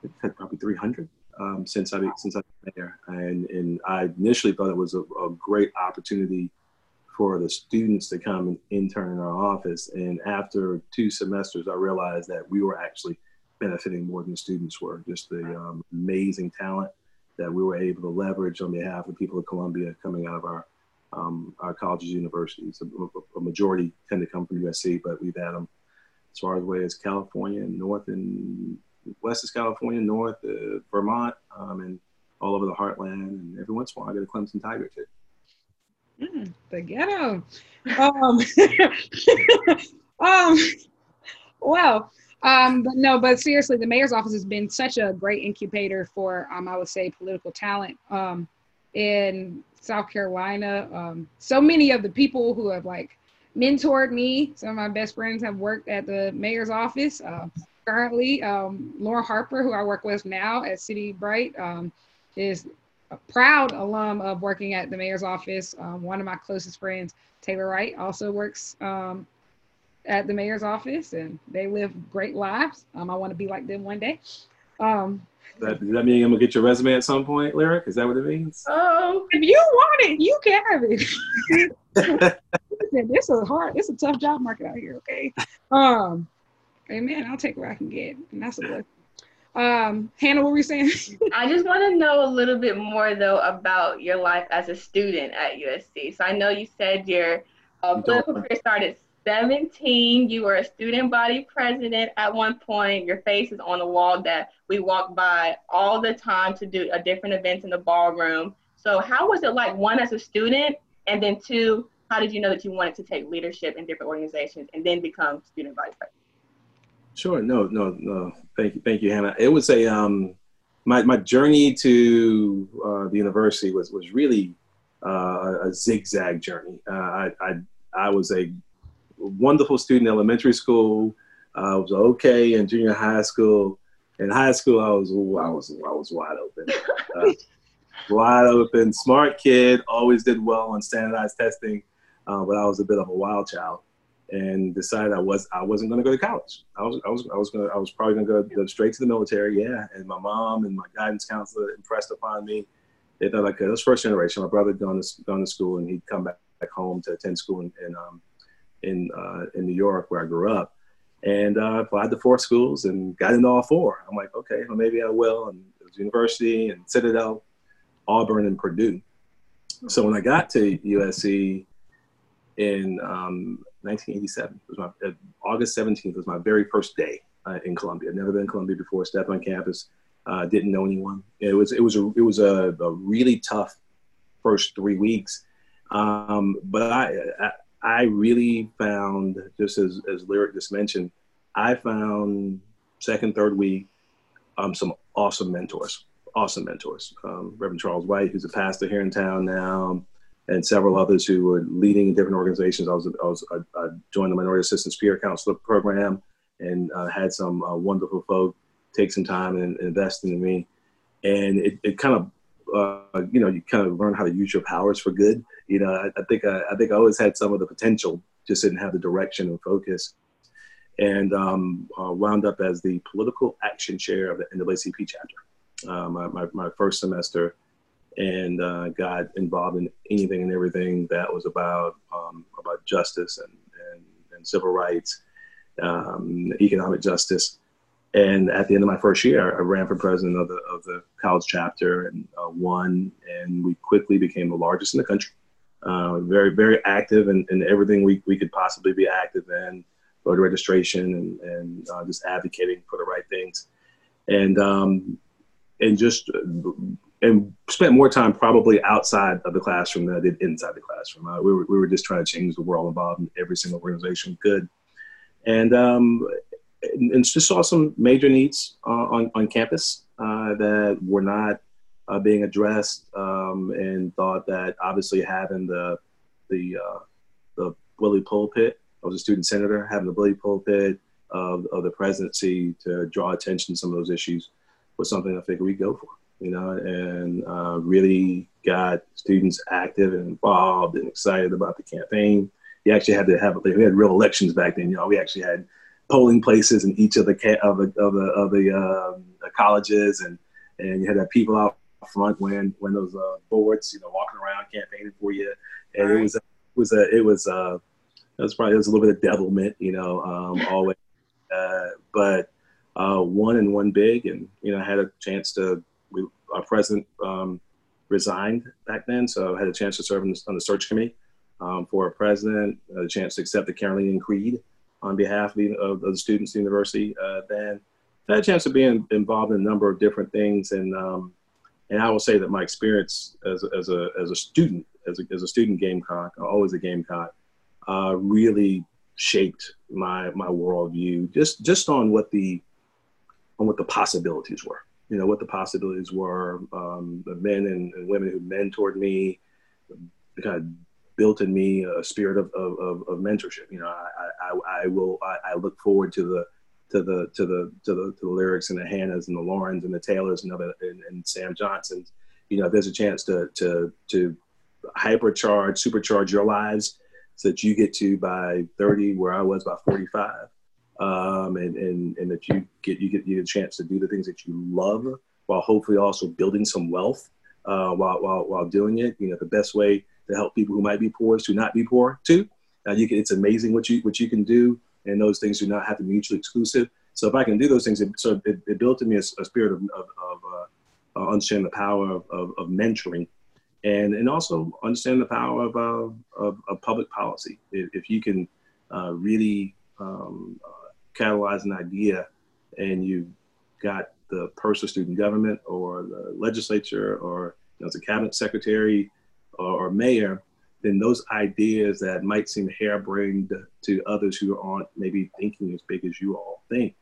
we've had probably 300 um, since I since I've been there, and and I initially thought it was a, a, great opportunity for the students to come and intern in our office. And after two semesters, I realized that we were actually benefiting more than the students were. Just the um, amazing talent that we were able to leverage on behalf of people of Columbia coming out of our um, our colleges, universities. A, a, majority tend to come from USC, but we've had them as far away as California, and North and West is California, North uh, Vermont, um, and all over the heartland. And every once in a while, I get a Clemson Tiger too. Mm, the ghetto. Um, um, well, um, but no, but seriously, the mayor's office has been such a great incubator for, um, I would say, political talent um, in South Carolina. Um, so many of the people who have like mentored me, some of my best friends have worked at the mayor's office. Uh, currently, um, Laura Harper, who I work with now at City Bright, um, is a proud alum of working at the mayor's office. Um, one of my closest friends, Taylor Wright, also works um, at the mayor's office, and they live great lives. Um, I want to be like them one day. Um, that, does that mean I'm gonna get your resume at some point, Lyric? Is that what it means? Oh, if you want it, you can have it. this is hard. It's a tough job market out here. Okay. Um, Amen. I'll take what I can get, and that's a blessing. Um, Hannah, what were you saying? I just want to know a little bit more though about your life as a student at USC. So I know you said your uh, political career started 17. You were a student body president at one point. Your face is on a wall that we walk by all the time to do a different events in the ballroom. So how was it like one as a student, and then two, how did you know that you wanted to take leadership in different organizations and then become student body president? Sure. No, no, no. Thank you. Thank you, Hannah. It was a, um, my, my journey to uh, the university was, was really uh, a zigzag journey. Uh, I, I, I was a wonderful student in elementary school. I was okay in junior high school. In high school, I was, I was, I was wide open. Uh, wide open, smart kid, always did well on standardized testing, uh, but I was a bit of a wild child and decided I was I wasn't going to go to college. I was I was I was going I was probably going to go straight to the military. Yeah, and my mom and my guidance counselor impressed upon me. They thought I could. It was first generation. My brother gone to gone to school, and he'd come back, back home to attend school in in um, in, uh, in New York where I grew up, and uh, applied to four schools and got into all four. I'm like, okay, well maybe I will. And it was university and Citadel, Auburn, and Purdue. So when I got to USC in um, 1987. It was my, uh, August 17th was my very first day uh, in Columbia. I'd never been in Columbia before. Stepped on campus, uh, didn't know anyone. It was it was a it was a, a really tough first three weeks, um, but I, I, I really found just as as Lyric just mentioned, I found second third week um, some awesome mentors, awesome mentors. Um, Reverend Charles White, who's a pastor here in town now and several others who were leading in different organizations. I was, I, was, I, I joined the Minority Assistance Peer Counselor Program and uh, had some uh, wonderful folk take some time and, and invest in me. And it, it kind of, uh, you know, you kind of learn how to use your powers for good. You know, I, I think I, think I always had some of the potential, just didn't have the direction and focus. And um, uh, wound up as the political action chair of the NAACP chapter. Uh, my, my, my first semester and uh, got involved in anything and everything that was about um, about justice and, and, and civil rights, um, economic justice. and at the end of my first year, I ran for president of the of the college chapter and uh, won, and we quickly became the largest in the country. Uh, very very active in, in everything we, we could possibly be active in, voter registration and and uh, just advocating for the right things, and um, and just and spent more time probably outside of the classroom than I did inside the classroom. Uh, we, were, we were just trying to change the world involved in every single organization we could. And, um, and, just saw some major needs uh, on, on campus uh, that were not uh, being addressed um, and thought that obviously having the, the, uh, the bully pulpit, I was a student senator, having the bully pulpit of, of the presidency to draw attention to some of those issues was something I figured we'd go for you know, and uh, really got students active and involved and excited about the campaign. You actually had to have we had real elections back then. You know, we actually had polling places in each of the of the of the, of the, um, the colleges, and and you had to people out front when when those uh, boards, you know, walking around campaigning for you. And right. it was it was a it was a it was probably it was a little bit of devilment, you know, um, always. Uh, but uh, one and one big, and you know, I had a chance to our president um, resigned back then, so I had a chance to serve on the, search committee um, for a president, a chance to accept the Carolinian Creed on behalf of the, of the students at the university. Uh, then I had a chance to be in, involved in a number of different things, and um, and I will say that my experience as, as a as a student, as a, as a student Gamecock, always a Gamecock, uh, really shaped my my worldview just just on what the on what the possibilities were you know, what the possibilities were. Um, the men and, and, women who mentored me kind of built in me a spirit of, of, of, mentorship. You know, I, I, I will, I, I, look forward to the, to the, to the, to the, to the lyrics and the Hannahs and the Laurens and the Taylors and, other, and, and Sam Johnsons. You know, if there's a chance to, to, to hypercharge, supercharge your lives so that you get to by 30 where I was by 45 um, and, and, and that you get, you get, you get a chance to do the things that you love while hopefully also building some wealth uh, while, while, while doing it. You know, the best way to help people who might be poor is to not be poor too. Uh, you can, it's amazing what you, what you can do and those things do not have to be mutually exclusive. So if I can do those things, it, so it, it built in me a, a spirit of, of, of uh, uh, understanding the power of, of, of, mentoring and, and also understand the power of, uh, of, of, public policy. If, if you can uh, really um, catalyze an idea and you got the personal student government or the legislature or you know, as a cabinet secretary or, or, mayor, then those ideas that might seem harebrained to others who aren't maybe thinking as big as you all think,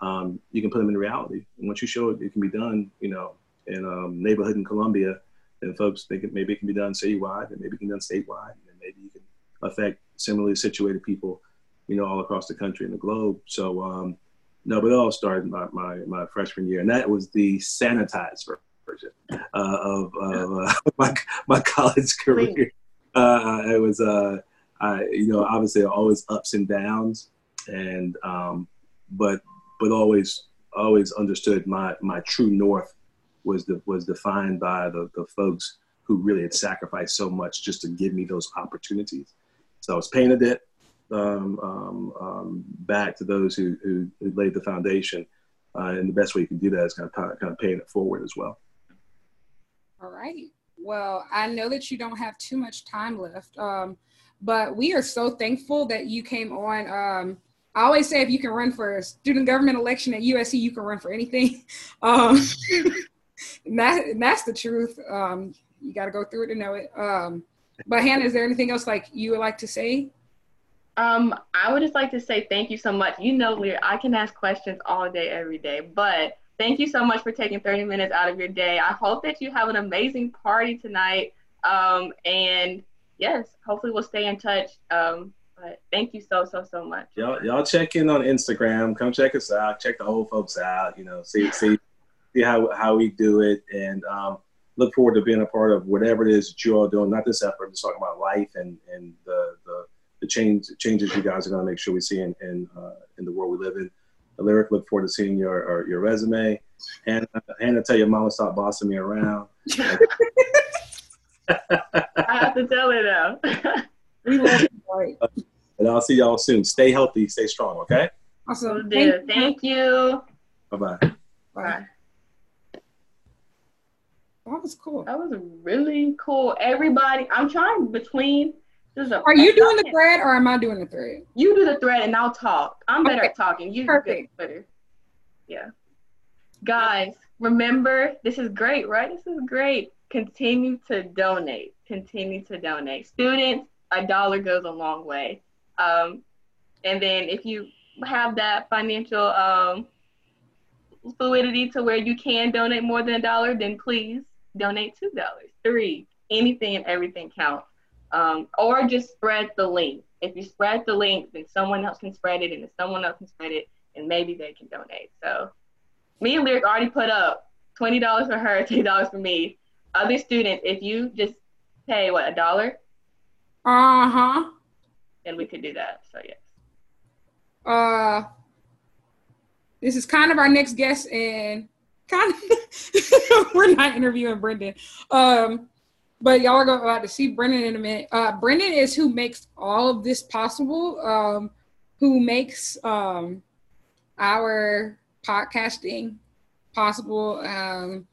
um, you can put them in reality. And once you show it, it can be done, you know, in a neighborhood in Columbia, then folks think it, maybe it can be done citywide and maybe it can be done statewide and maybe you can affect similarly situated people you know, all across the country and the globe. So, um, no, but it all started my, my, my freshman year, and that was the sanitized version uh, of, of uh, my, my college career. Uh, it was, uh, I, you know, obviously always ups and downs, and um, but but always always understood my my true north was the, was defined by the, the folks who really had sacrificed so much just to give me those opportunities. So I was paying a debt um, um, um, back to those who, who, who laid the foundation. Uh, and the best way you can do that is kind of kind of paying it forward as well. All right. Well, I know that you don't have too much time left, um, but we are so thankful that you came on. Um, I always say if you can run for a student government election at USC, you can run for anything. Um, that, that's the truth. Um, you got to go through it to know it. Um, but Hannah, is there anything else like you would like to say? Um, I would just like to say thank you so much. You know, Lear, I can ask questions all day, every day, but thank you so much for taking 30 minutes out of your day. I hope that you have an amazing party tonight. Um, and yes, hopefully we'll stay in touch. Um, but thank you so, so, so much. Y'all, y'all check in on Instagram. Come check us out. Check the old folks out. You know, see, see, see how how we do it, and um, look forward to being a part of whatever it is that you all doing. Not this effort, just talking about life and and the the the change changes you guys are going to make sure we see in in, uh, in the world we live in. Lyric, look forward to seeing your your resume. Hannah, Hannah, tell your mama stop bossing me around. I have to tell her now. we love you, And I'll see y'all soon. Stay healthy, stay strong, okay? Awesome. Thank, Thank you. Bye-bye. Bye. That was cool. That was really cool. Everybody, I'm trying between. Are you doing the thread or am I doing the thread? You do the thread and I'll talk. I'm better okay. at talking. You Perfect. better. Yeah. Guys, remember this is great, right? This is great. Continue to donate. Continue to donate. Students, a dollar goes a long way. Um, and then if you have that financial um, fluidity to where you can donate more than a dollar, then please donate two dollars, three, anything and everything counts. Um, or just spread the link. If you spread the link, then someone else can spread it, and if someone else can spread it, and maybe they can donate. So, me and Lyric already put up twenty dollars for her, two dollars for me. Other students, if you just pay what a dollar, uh huh, then we could do that. So yes. Uh, this is kind of our next guest, and kind of we're not interviewing Brendan. Um, but y'all are going about to see Brendan in a minute. Uh, Brendan is who makes all of this possible. Um, who makes um our podcasting possible. Um,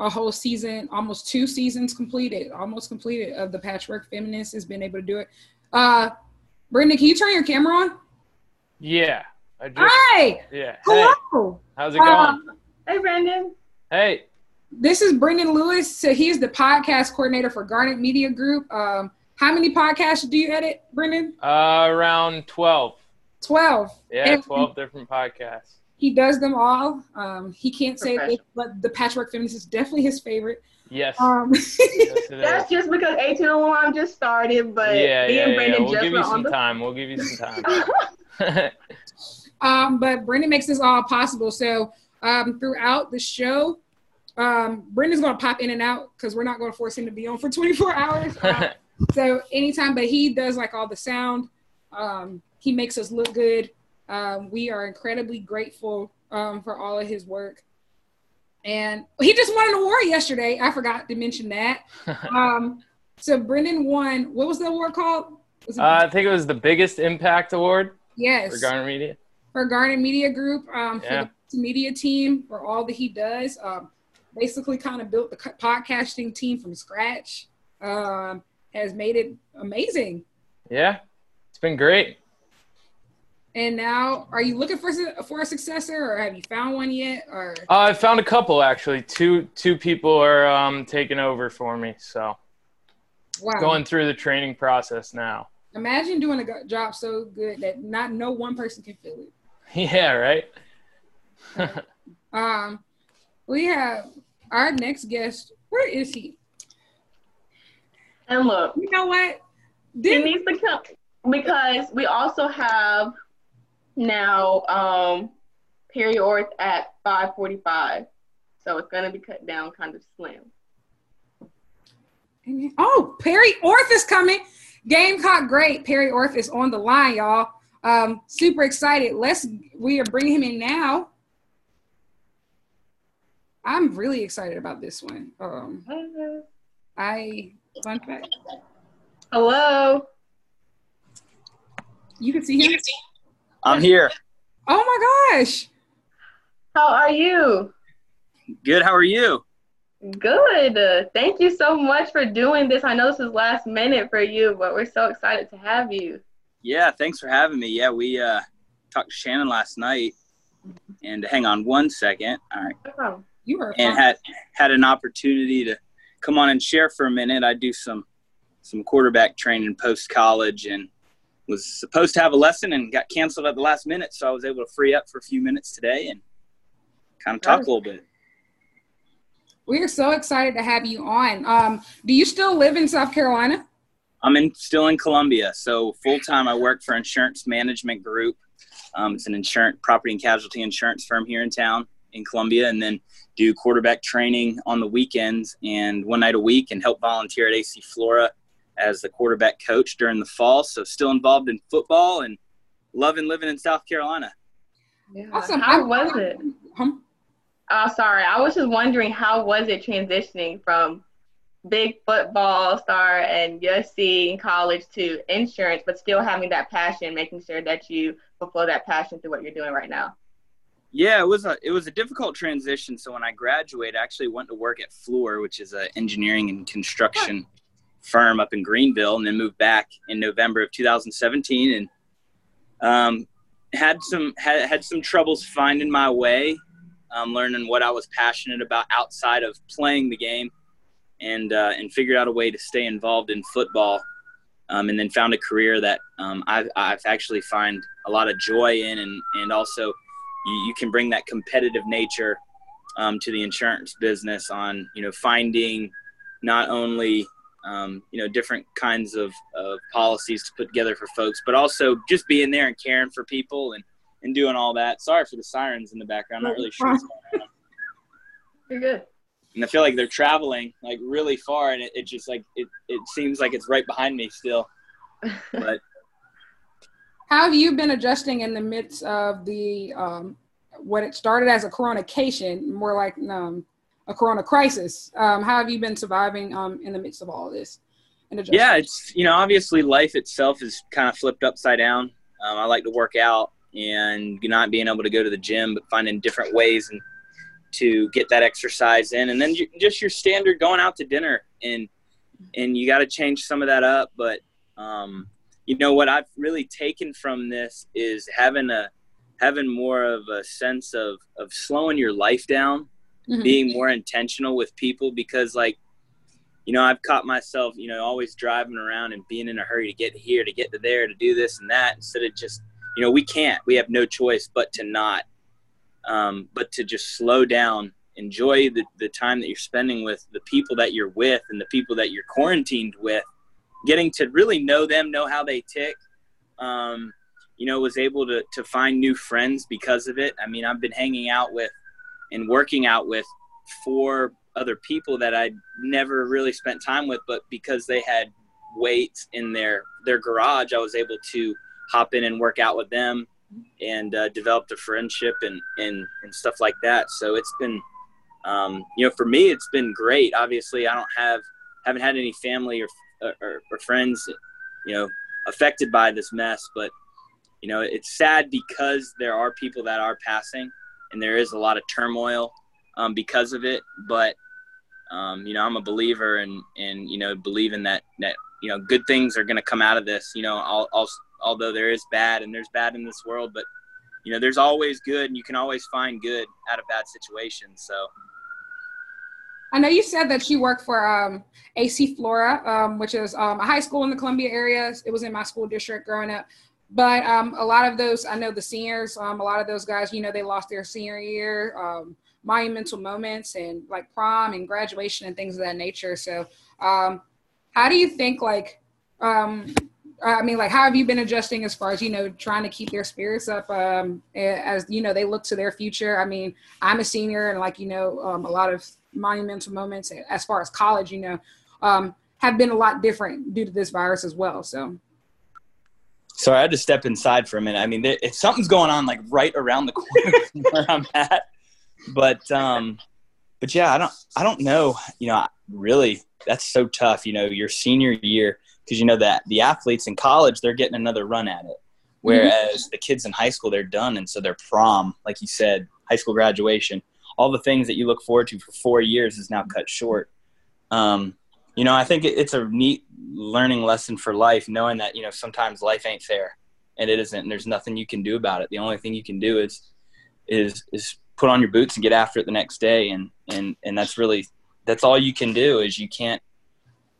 a whole season, almost two seasons completed, almost completed of the Patchwork Feminist has been able to do it. Uh, Brendan, can you turn your camera on? Yeah. I just, Hi. Yeah. Hello. Hey, how's it going? Um, hey, Brendan. hey. This is Brendan Lewis. So he's the podcast coordinator for Garnet Media Group. Um, how many podcasts do you edit, Brendan? Uh, around 12. 12. Yeah, And 12 different podcasts. He does them all. Um, he can't say it, but the Patchwork Feminist is definitely his favorite. Yes. Um, yes That's just because 1801 just started, but yeah, me yeah, and yeah. Brendan We'll just give you some the. time. We'll give you some time. um, but Brendan makes this all possible. So um, throughout the show, um, Brendan's going to pop in and out because we're not going to force him to be on for 24 hours. Uh, so anytime, but he does like all the sound. Um, he makes us look good. Um, we are incredibly grateful um, for all of his work. And he just won an award yesterday. I forgot to mention that. Um, so Brendan won. What was the award called? Uh, I think it was the biggest impact award yes, for Garnet Media. for Garnet Media Group um, for Yeah. the media team for all that he does. Um, basically, kind of built the podcasting team from scratch. Um, has made it amazing. Yeah. It's been great. And now, are you looking for for a successor, or have you found one yet? Or Uh, I found a couple actually. Two two people are um, taking over for me, so wow, going through the training process now. imagine doing a job so good that not no one person can fill it. Yeah, right. Um, we have our next guest. Where is he? And look, You know what? he needs to come because we also have now um Perry Orth at 5:45, so it's gonna be cut down kind of slim. Oh, Perry Orth is coming. Gamecock great. Perry Orth is on the line, y'all. Um, super excited. Let's we are bringing him in now. I'm really excited about this one. Um, I fun fact. Hello. You can see him. I'm here. Oh my gosh. How are you? Good. How are you? Good. Uh, thank you so much for doing this. I know this is last minute for you, but we're so excited to have you. Yeah. Thanks for having me. Yeah, we uh, talked to Shannon last night, and hang on one second. All right, No problem. You are and had had an opportunity to come on and share for a minute. I do some some quarterback training post college, and was supposed to have a lesson and got canceled at the last minute, so I was able to free up for a few minutes today and kind of talk a little bit. we are so excited to have you on. Um, do you still live in South Carolina? I'm in still in Columbia, so full time I work for Insurance Management Group. Um, it's an insurance property and casualty insurance firm here in town in Columbia, and then do quarterback training on the weekends and one night a week, and help volunteer at AC Flora as the quarterback coach during the fall. So still involved in football and loving living in South Carolina. Yeah. Awesome. How was it? Hum? Oh, sorry. I was just wondering how was it transitioning from big football star and USC in college to insurance, but still having that passion, making sure that you fulfill that passion through what you're doing right now. Yeah, it was a it was a difficult transition. So when I graduated, I actually went to work at Fluor, which is an engineering and construction firm up in Greenville, and then moved back in November of 2017, and um, had some had, had some troubles finding my way, um, learning what I was passionate about outside of playing the game, and uh, and figured out a way to stay involved in football, um, and then found a career that um, I've, I've actually find a lot of joy in, and and also you, you can bring that competitive nature um, to the insurance business on you know finding not only um, you know different kinds of, of policies to put together for folks but also just being there and caring for people and and doing all that. Sorry for the sirens in the background. I'm not really sure you're good. And i feel like they're traveling like really far and it, it just like it, it seems like it's right behind me still. But how have you been adjusting in the midst of the um, what it started as a coronation, more like um, a corona crisis? Um, how have you been surviving um, in the midst of all of this? Yeah, it's you know obviously life itself is kind of flipped upside down. Um, I like to work out and not being able to go to the gym, but finding different ways and to get that exercise in, and then just your standard going out to dinner and and you got to change some of that up, but um, you know what I've really taken from this is having a having more of a sense of of slowing your life down, mm-hmm. being more intentional with people because like you know, I've caught myself, you know, always driving around and being in a hurry to get here, to get to there, to do this and that, instead of just, you know, we can't, we have no choice but to not, um, but to just slow down, enjoy the, the time that you're spending with the people that you're with and the people that you're quarantined with, getting to really know them, know how they tick. Um, you know, was able to, to find new friends because of it. I mean, I've been hanging out with and working out with four other people that I'd never really spent time with, but because they had weights in their, their garage, I was able to hop in and work out with them and uh, developed a friendship and, and, and stuff like that. So it's been, um, you know, for me, it's been great. Obviously I don't have, haven't had any family or or, or friends, you know, affected by this mess. But you know, it's sad because there are people that are passing, and there is a lot of turmoil um, because of it. But um, you know, I'm a believer, and and you know, believing that that you know, good things are going to come out of this. You know, all, all, although there is bad and there's bad in this world, but you know, there's always good, and you can always find good out of bad situations. So I know you said that you work for um, AC Flora, um, which is um, a high school in the Columbia area. It was in my school district growing up. But um, a lot of those, I know the seniors, um, a lot of those guys, you know, they lost their senior year, um, monumental moments and like prom and graduation and things of that nature. So, how do you think, like, I mean, like, how have you been adjusting as far as you know, trying to keep their spirits up um, as you know they look to their future? I mean, I'm a senior, and like you know, um, a lot of monumental moments as far as college, you know, um, have been a lot different due to this virus as well. So. Sorry, I had to step inside for a minute. I mean, if something's going on like right around the corner from where I'm at, but um, but yeah, I don't I don't know. You know, really, that's so tough. You know, your senior year because you know that the athletes in college they're getting another run at it, whereas mm-hmm. the kids in high school they're done, and so their prom, like you said, high school graduation, all the things that you look forward to for four years is now cut short. Um, you know, I think it's a neat learning lesson for life, knowing that you know sometimes life ain't fair, and it isn't. And there's nothing you can do about it. The only thing you can do is is is put on your boots and get after it the next day, and and and that's really that's all you can do. Is you can't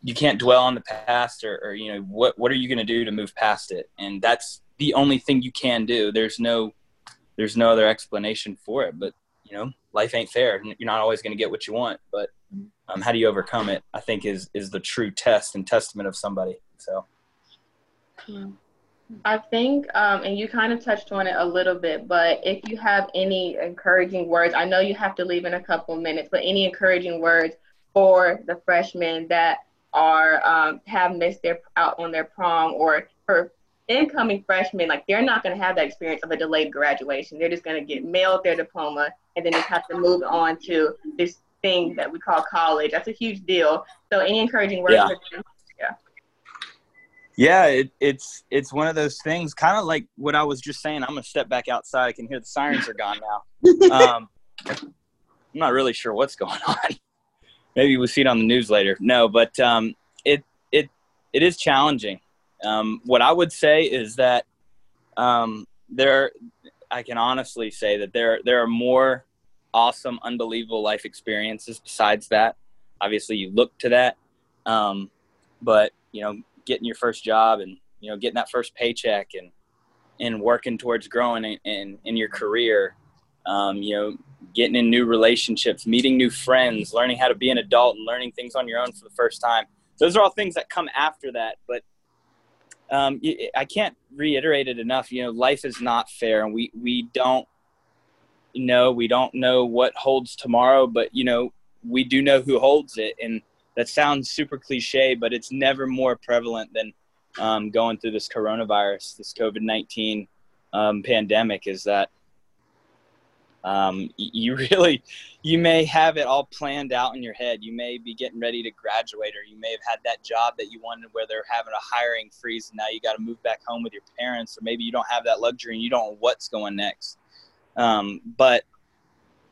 you can't dwell on the past, or, or you know what what are you going to do to move past it? And that's the only thing you can do. There's no there's no other explanation for it, but you know life ain't fair. You're not always going to get what you want, but um, how do you overcome it? I think is is the true test and testament of somebody. So. I think, um, and you kind of touched on it a little bit, but if you have any encouraging words, I know you have to leave in a couple minutes, but any encouraging words for the freshmen that are um, have missed their out on their prom, or for incoming freshmen, like they're not going to have that experience of a delayed graduation. They're just going to get mailed their diploma and then just have to move on to this thing that we call college. That's a huge deal. So any encouraging words? Yeah. yeah. Yeah, it, it's it's one of those things, kind of like what I was just saying. I'm gonna step back outside. I can hear the sirens are gone now. Um, I'm not really sure what's going on. Maybe we'll see it on the news later. No, but um, it it it is challenging. Um, what I would say is that um, there, I can honestly say that there there are more awesome, unbelievable life experiences besides that. Obviously, you look to that, um, but you know, getting your first job and you know getting that first paycheck and and working towards growing in in, in your career, um, you know, getting in new relationships, meeting new friends, learning how to be an adult, and learning things on your own for the first time. Those are all things that come after that, but um, I can't reiterate it enough. You know, life is not fair, and we we don't know we don't know what holds tomorrow, but you know we do know who holds it, and that sounds super cliche, but it's never more prevalent than um, going through this coronavirus, this COVID nineteen um, pandemic. Is that um, you really you may have it all planned out in your head. You may be getting ready to graduate or you may have had that job that you wanted where they're having a hiring freeze and now you got to move back home with your parents or maybe you don't have that luxury and you don't know what's going next. Um, but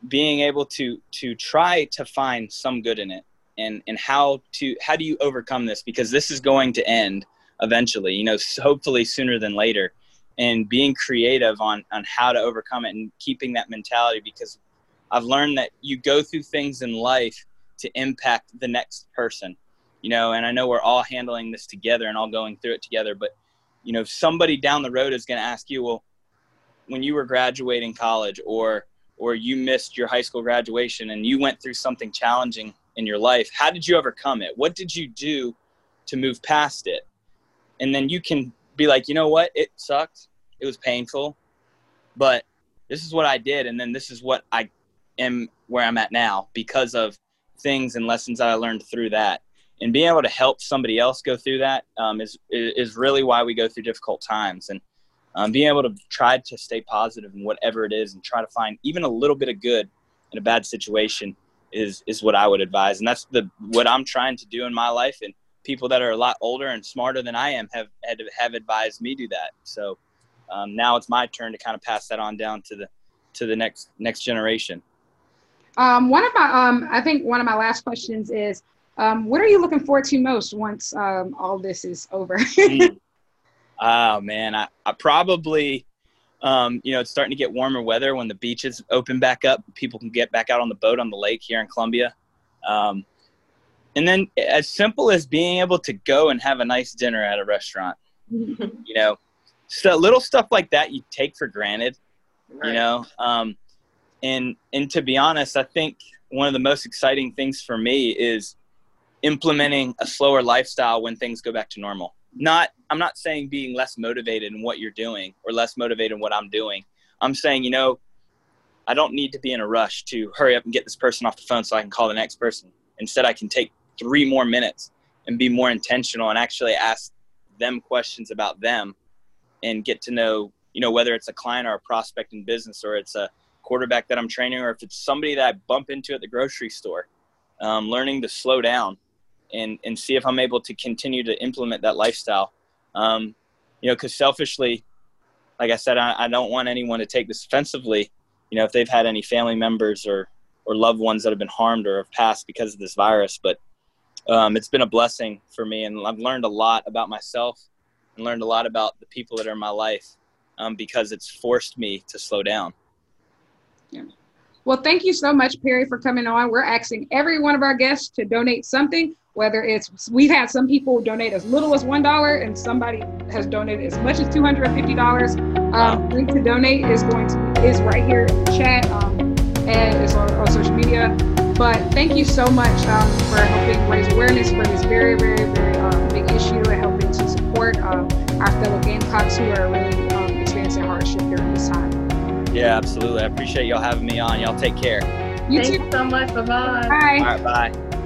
being able to to try to find some good in it and and how to how do you overcome this? Because this is going to end eventually you know hopefully sooner than later and being creative on on how to overcome it and keeping that mentality because I've learned that you go through things in life to impact the next person you know and I know we're all handling this together and all going through it together but you know somebody down the road is going to ask you well when you were graduating college or or you missed your high school graduation and you went through something challenging in your life how did you overcome it? What did you do to move past it? And then you can be like, you know what, it sucked, it was painful, but this is what I did, and then this is what I am where I'm at now because of things and lessons that I learned through that. And being able to help somebody else go through that um, is is really why we go through difficult times. And um, being able to try to stay positive in whatever it is, and try to find even a little bit of good in a bad situation is is what I would advise. And that's the what I'm trying to do in my life. And people that are a lot older and smarter than I am have had have advised me do that. So um, now it's my turn to kind of pass that on down to the to the next next generation. Um, one of my um, I think one of my last questions is, um, what are you looking forward to most once um, all this is over? mm. Oh man, I, I probably. Um, you know, it's starting to get warmer weather when the beaches open back up. People can get back out on the boat on the lake here in Columbia. Um, and then as simple as being able to go and have a nice dinner at a restaurant you know so little stuff like that you take for granted right. you know um, and and to be honest i think one of the most exciting things for me is implementing a slower lifestyle when things go back to normal. Not i'm not saying being less motivated in what you're doing or less motivated in what i'm doing. I'm saying you know i don't need to be in a rush to hurry up and get this person off the phone so i can call the next person. Instead i can take three more minutes and be more intentional and actually ask them questions about them and get to know, you know, whether it's a client or a prospect in business or it's a quarterback that I'm training or if it's somebody that I bump into at the grocery store. Um, learning to slow down and, and see if I'm able to continue to implement that lifestyle. Um, you know, because selfishly, like I said, I, I don't want anyone to take this offensively. You know, if they've had any family members or or loved ones that have been harmed or have passed because of this virus, but um, it's been a blessing for me, and I've learned a lot about myself and learned a lot about the people that are in my life um, because it's forced me to slow down. Yeah. Well, thank you so much, Perry, for coming on. We're asking every one of our guests to donate something, whether it's we've had some people donate as little as one dollar, and somebody has donated as much as two hundred and fifty dollars. Um, link to donate is going to is right here in the chat, um, and it's on, on social media. But thank you so much um, for helping raise awareness for this very, very, very um, big issue and helping to support um, our fellow Gamecocks who are really um, experiencing hardship during this time. Yeah, absolutely. I appreciate y'all having me on. Y'all take care. You Thanks too. so much. Bye-bye. Bye. All right, bye.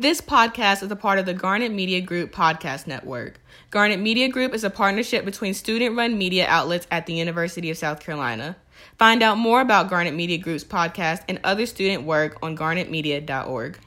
This podcast is a part of the Garnet Media Group podcast network. Garnet Media Group is a partnership between student run media outlets at the University of South Carolina. Find out more about Garnet Media Group's podcast and other student work on garnetmedia.org.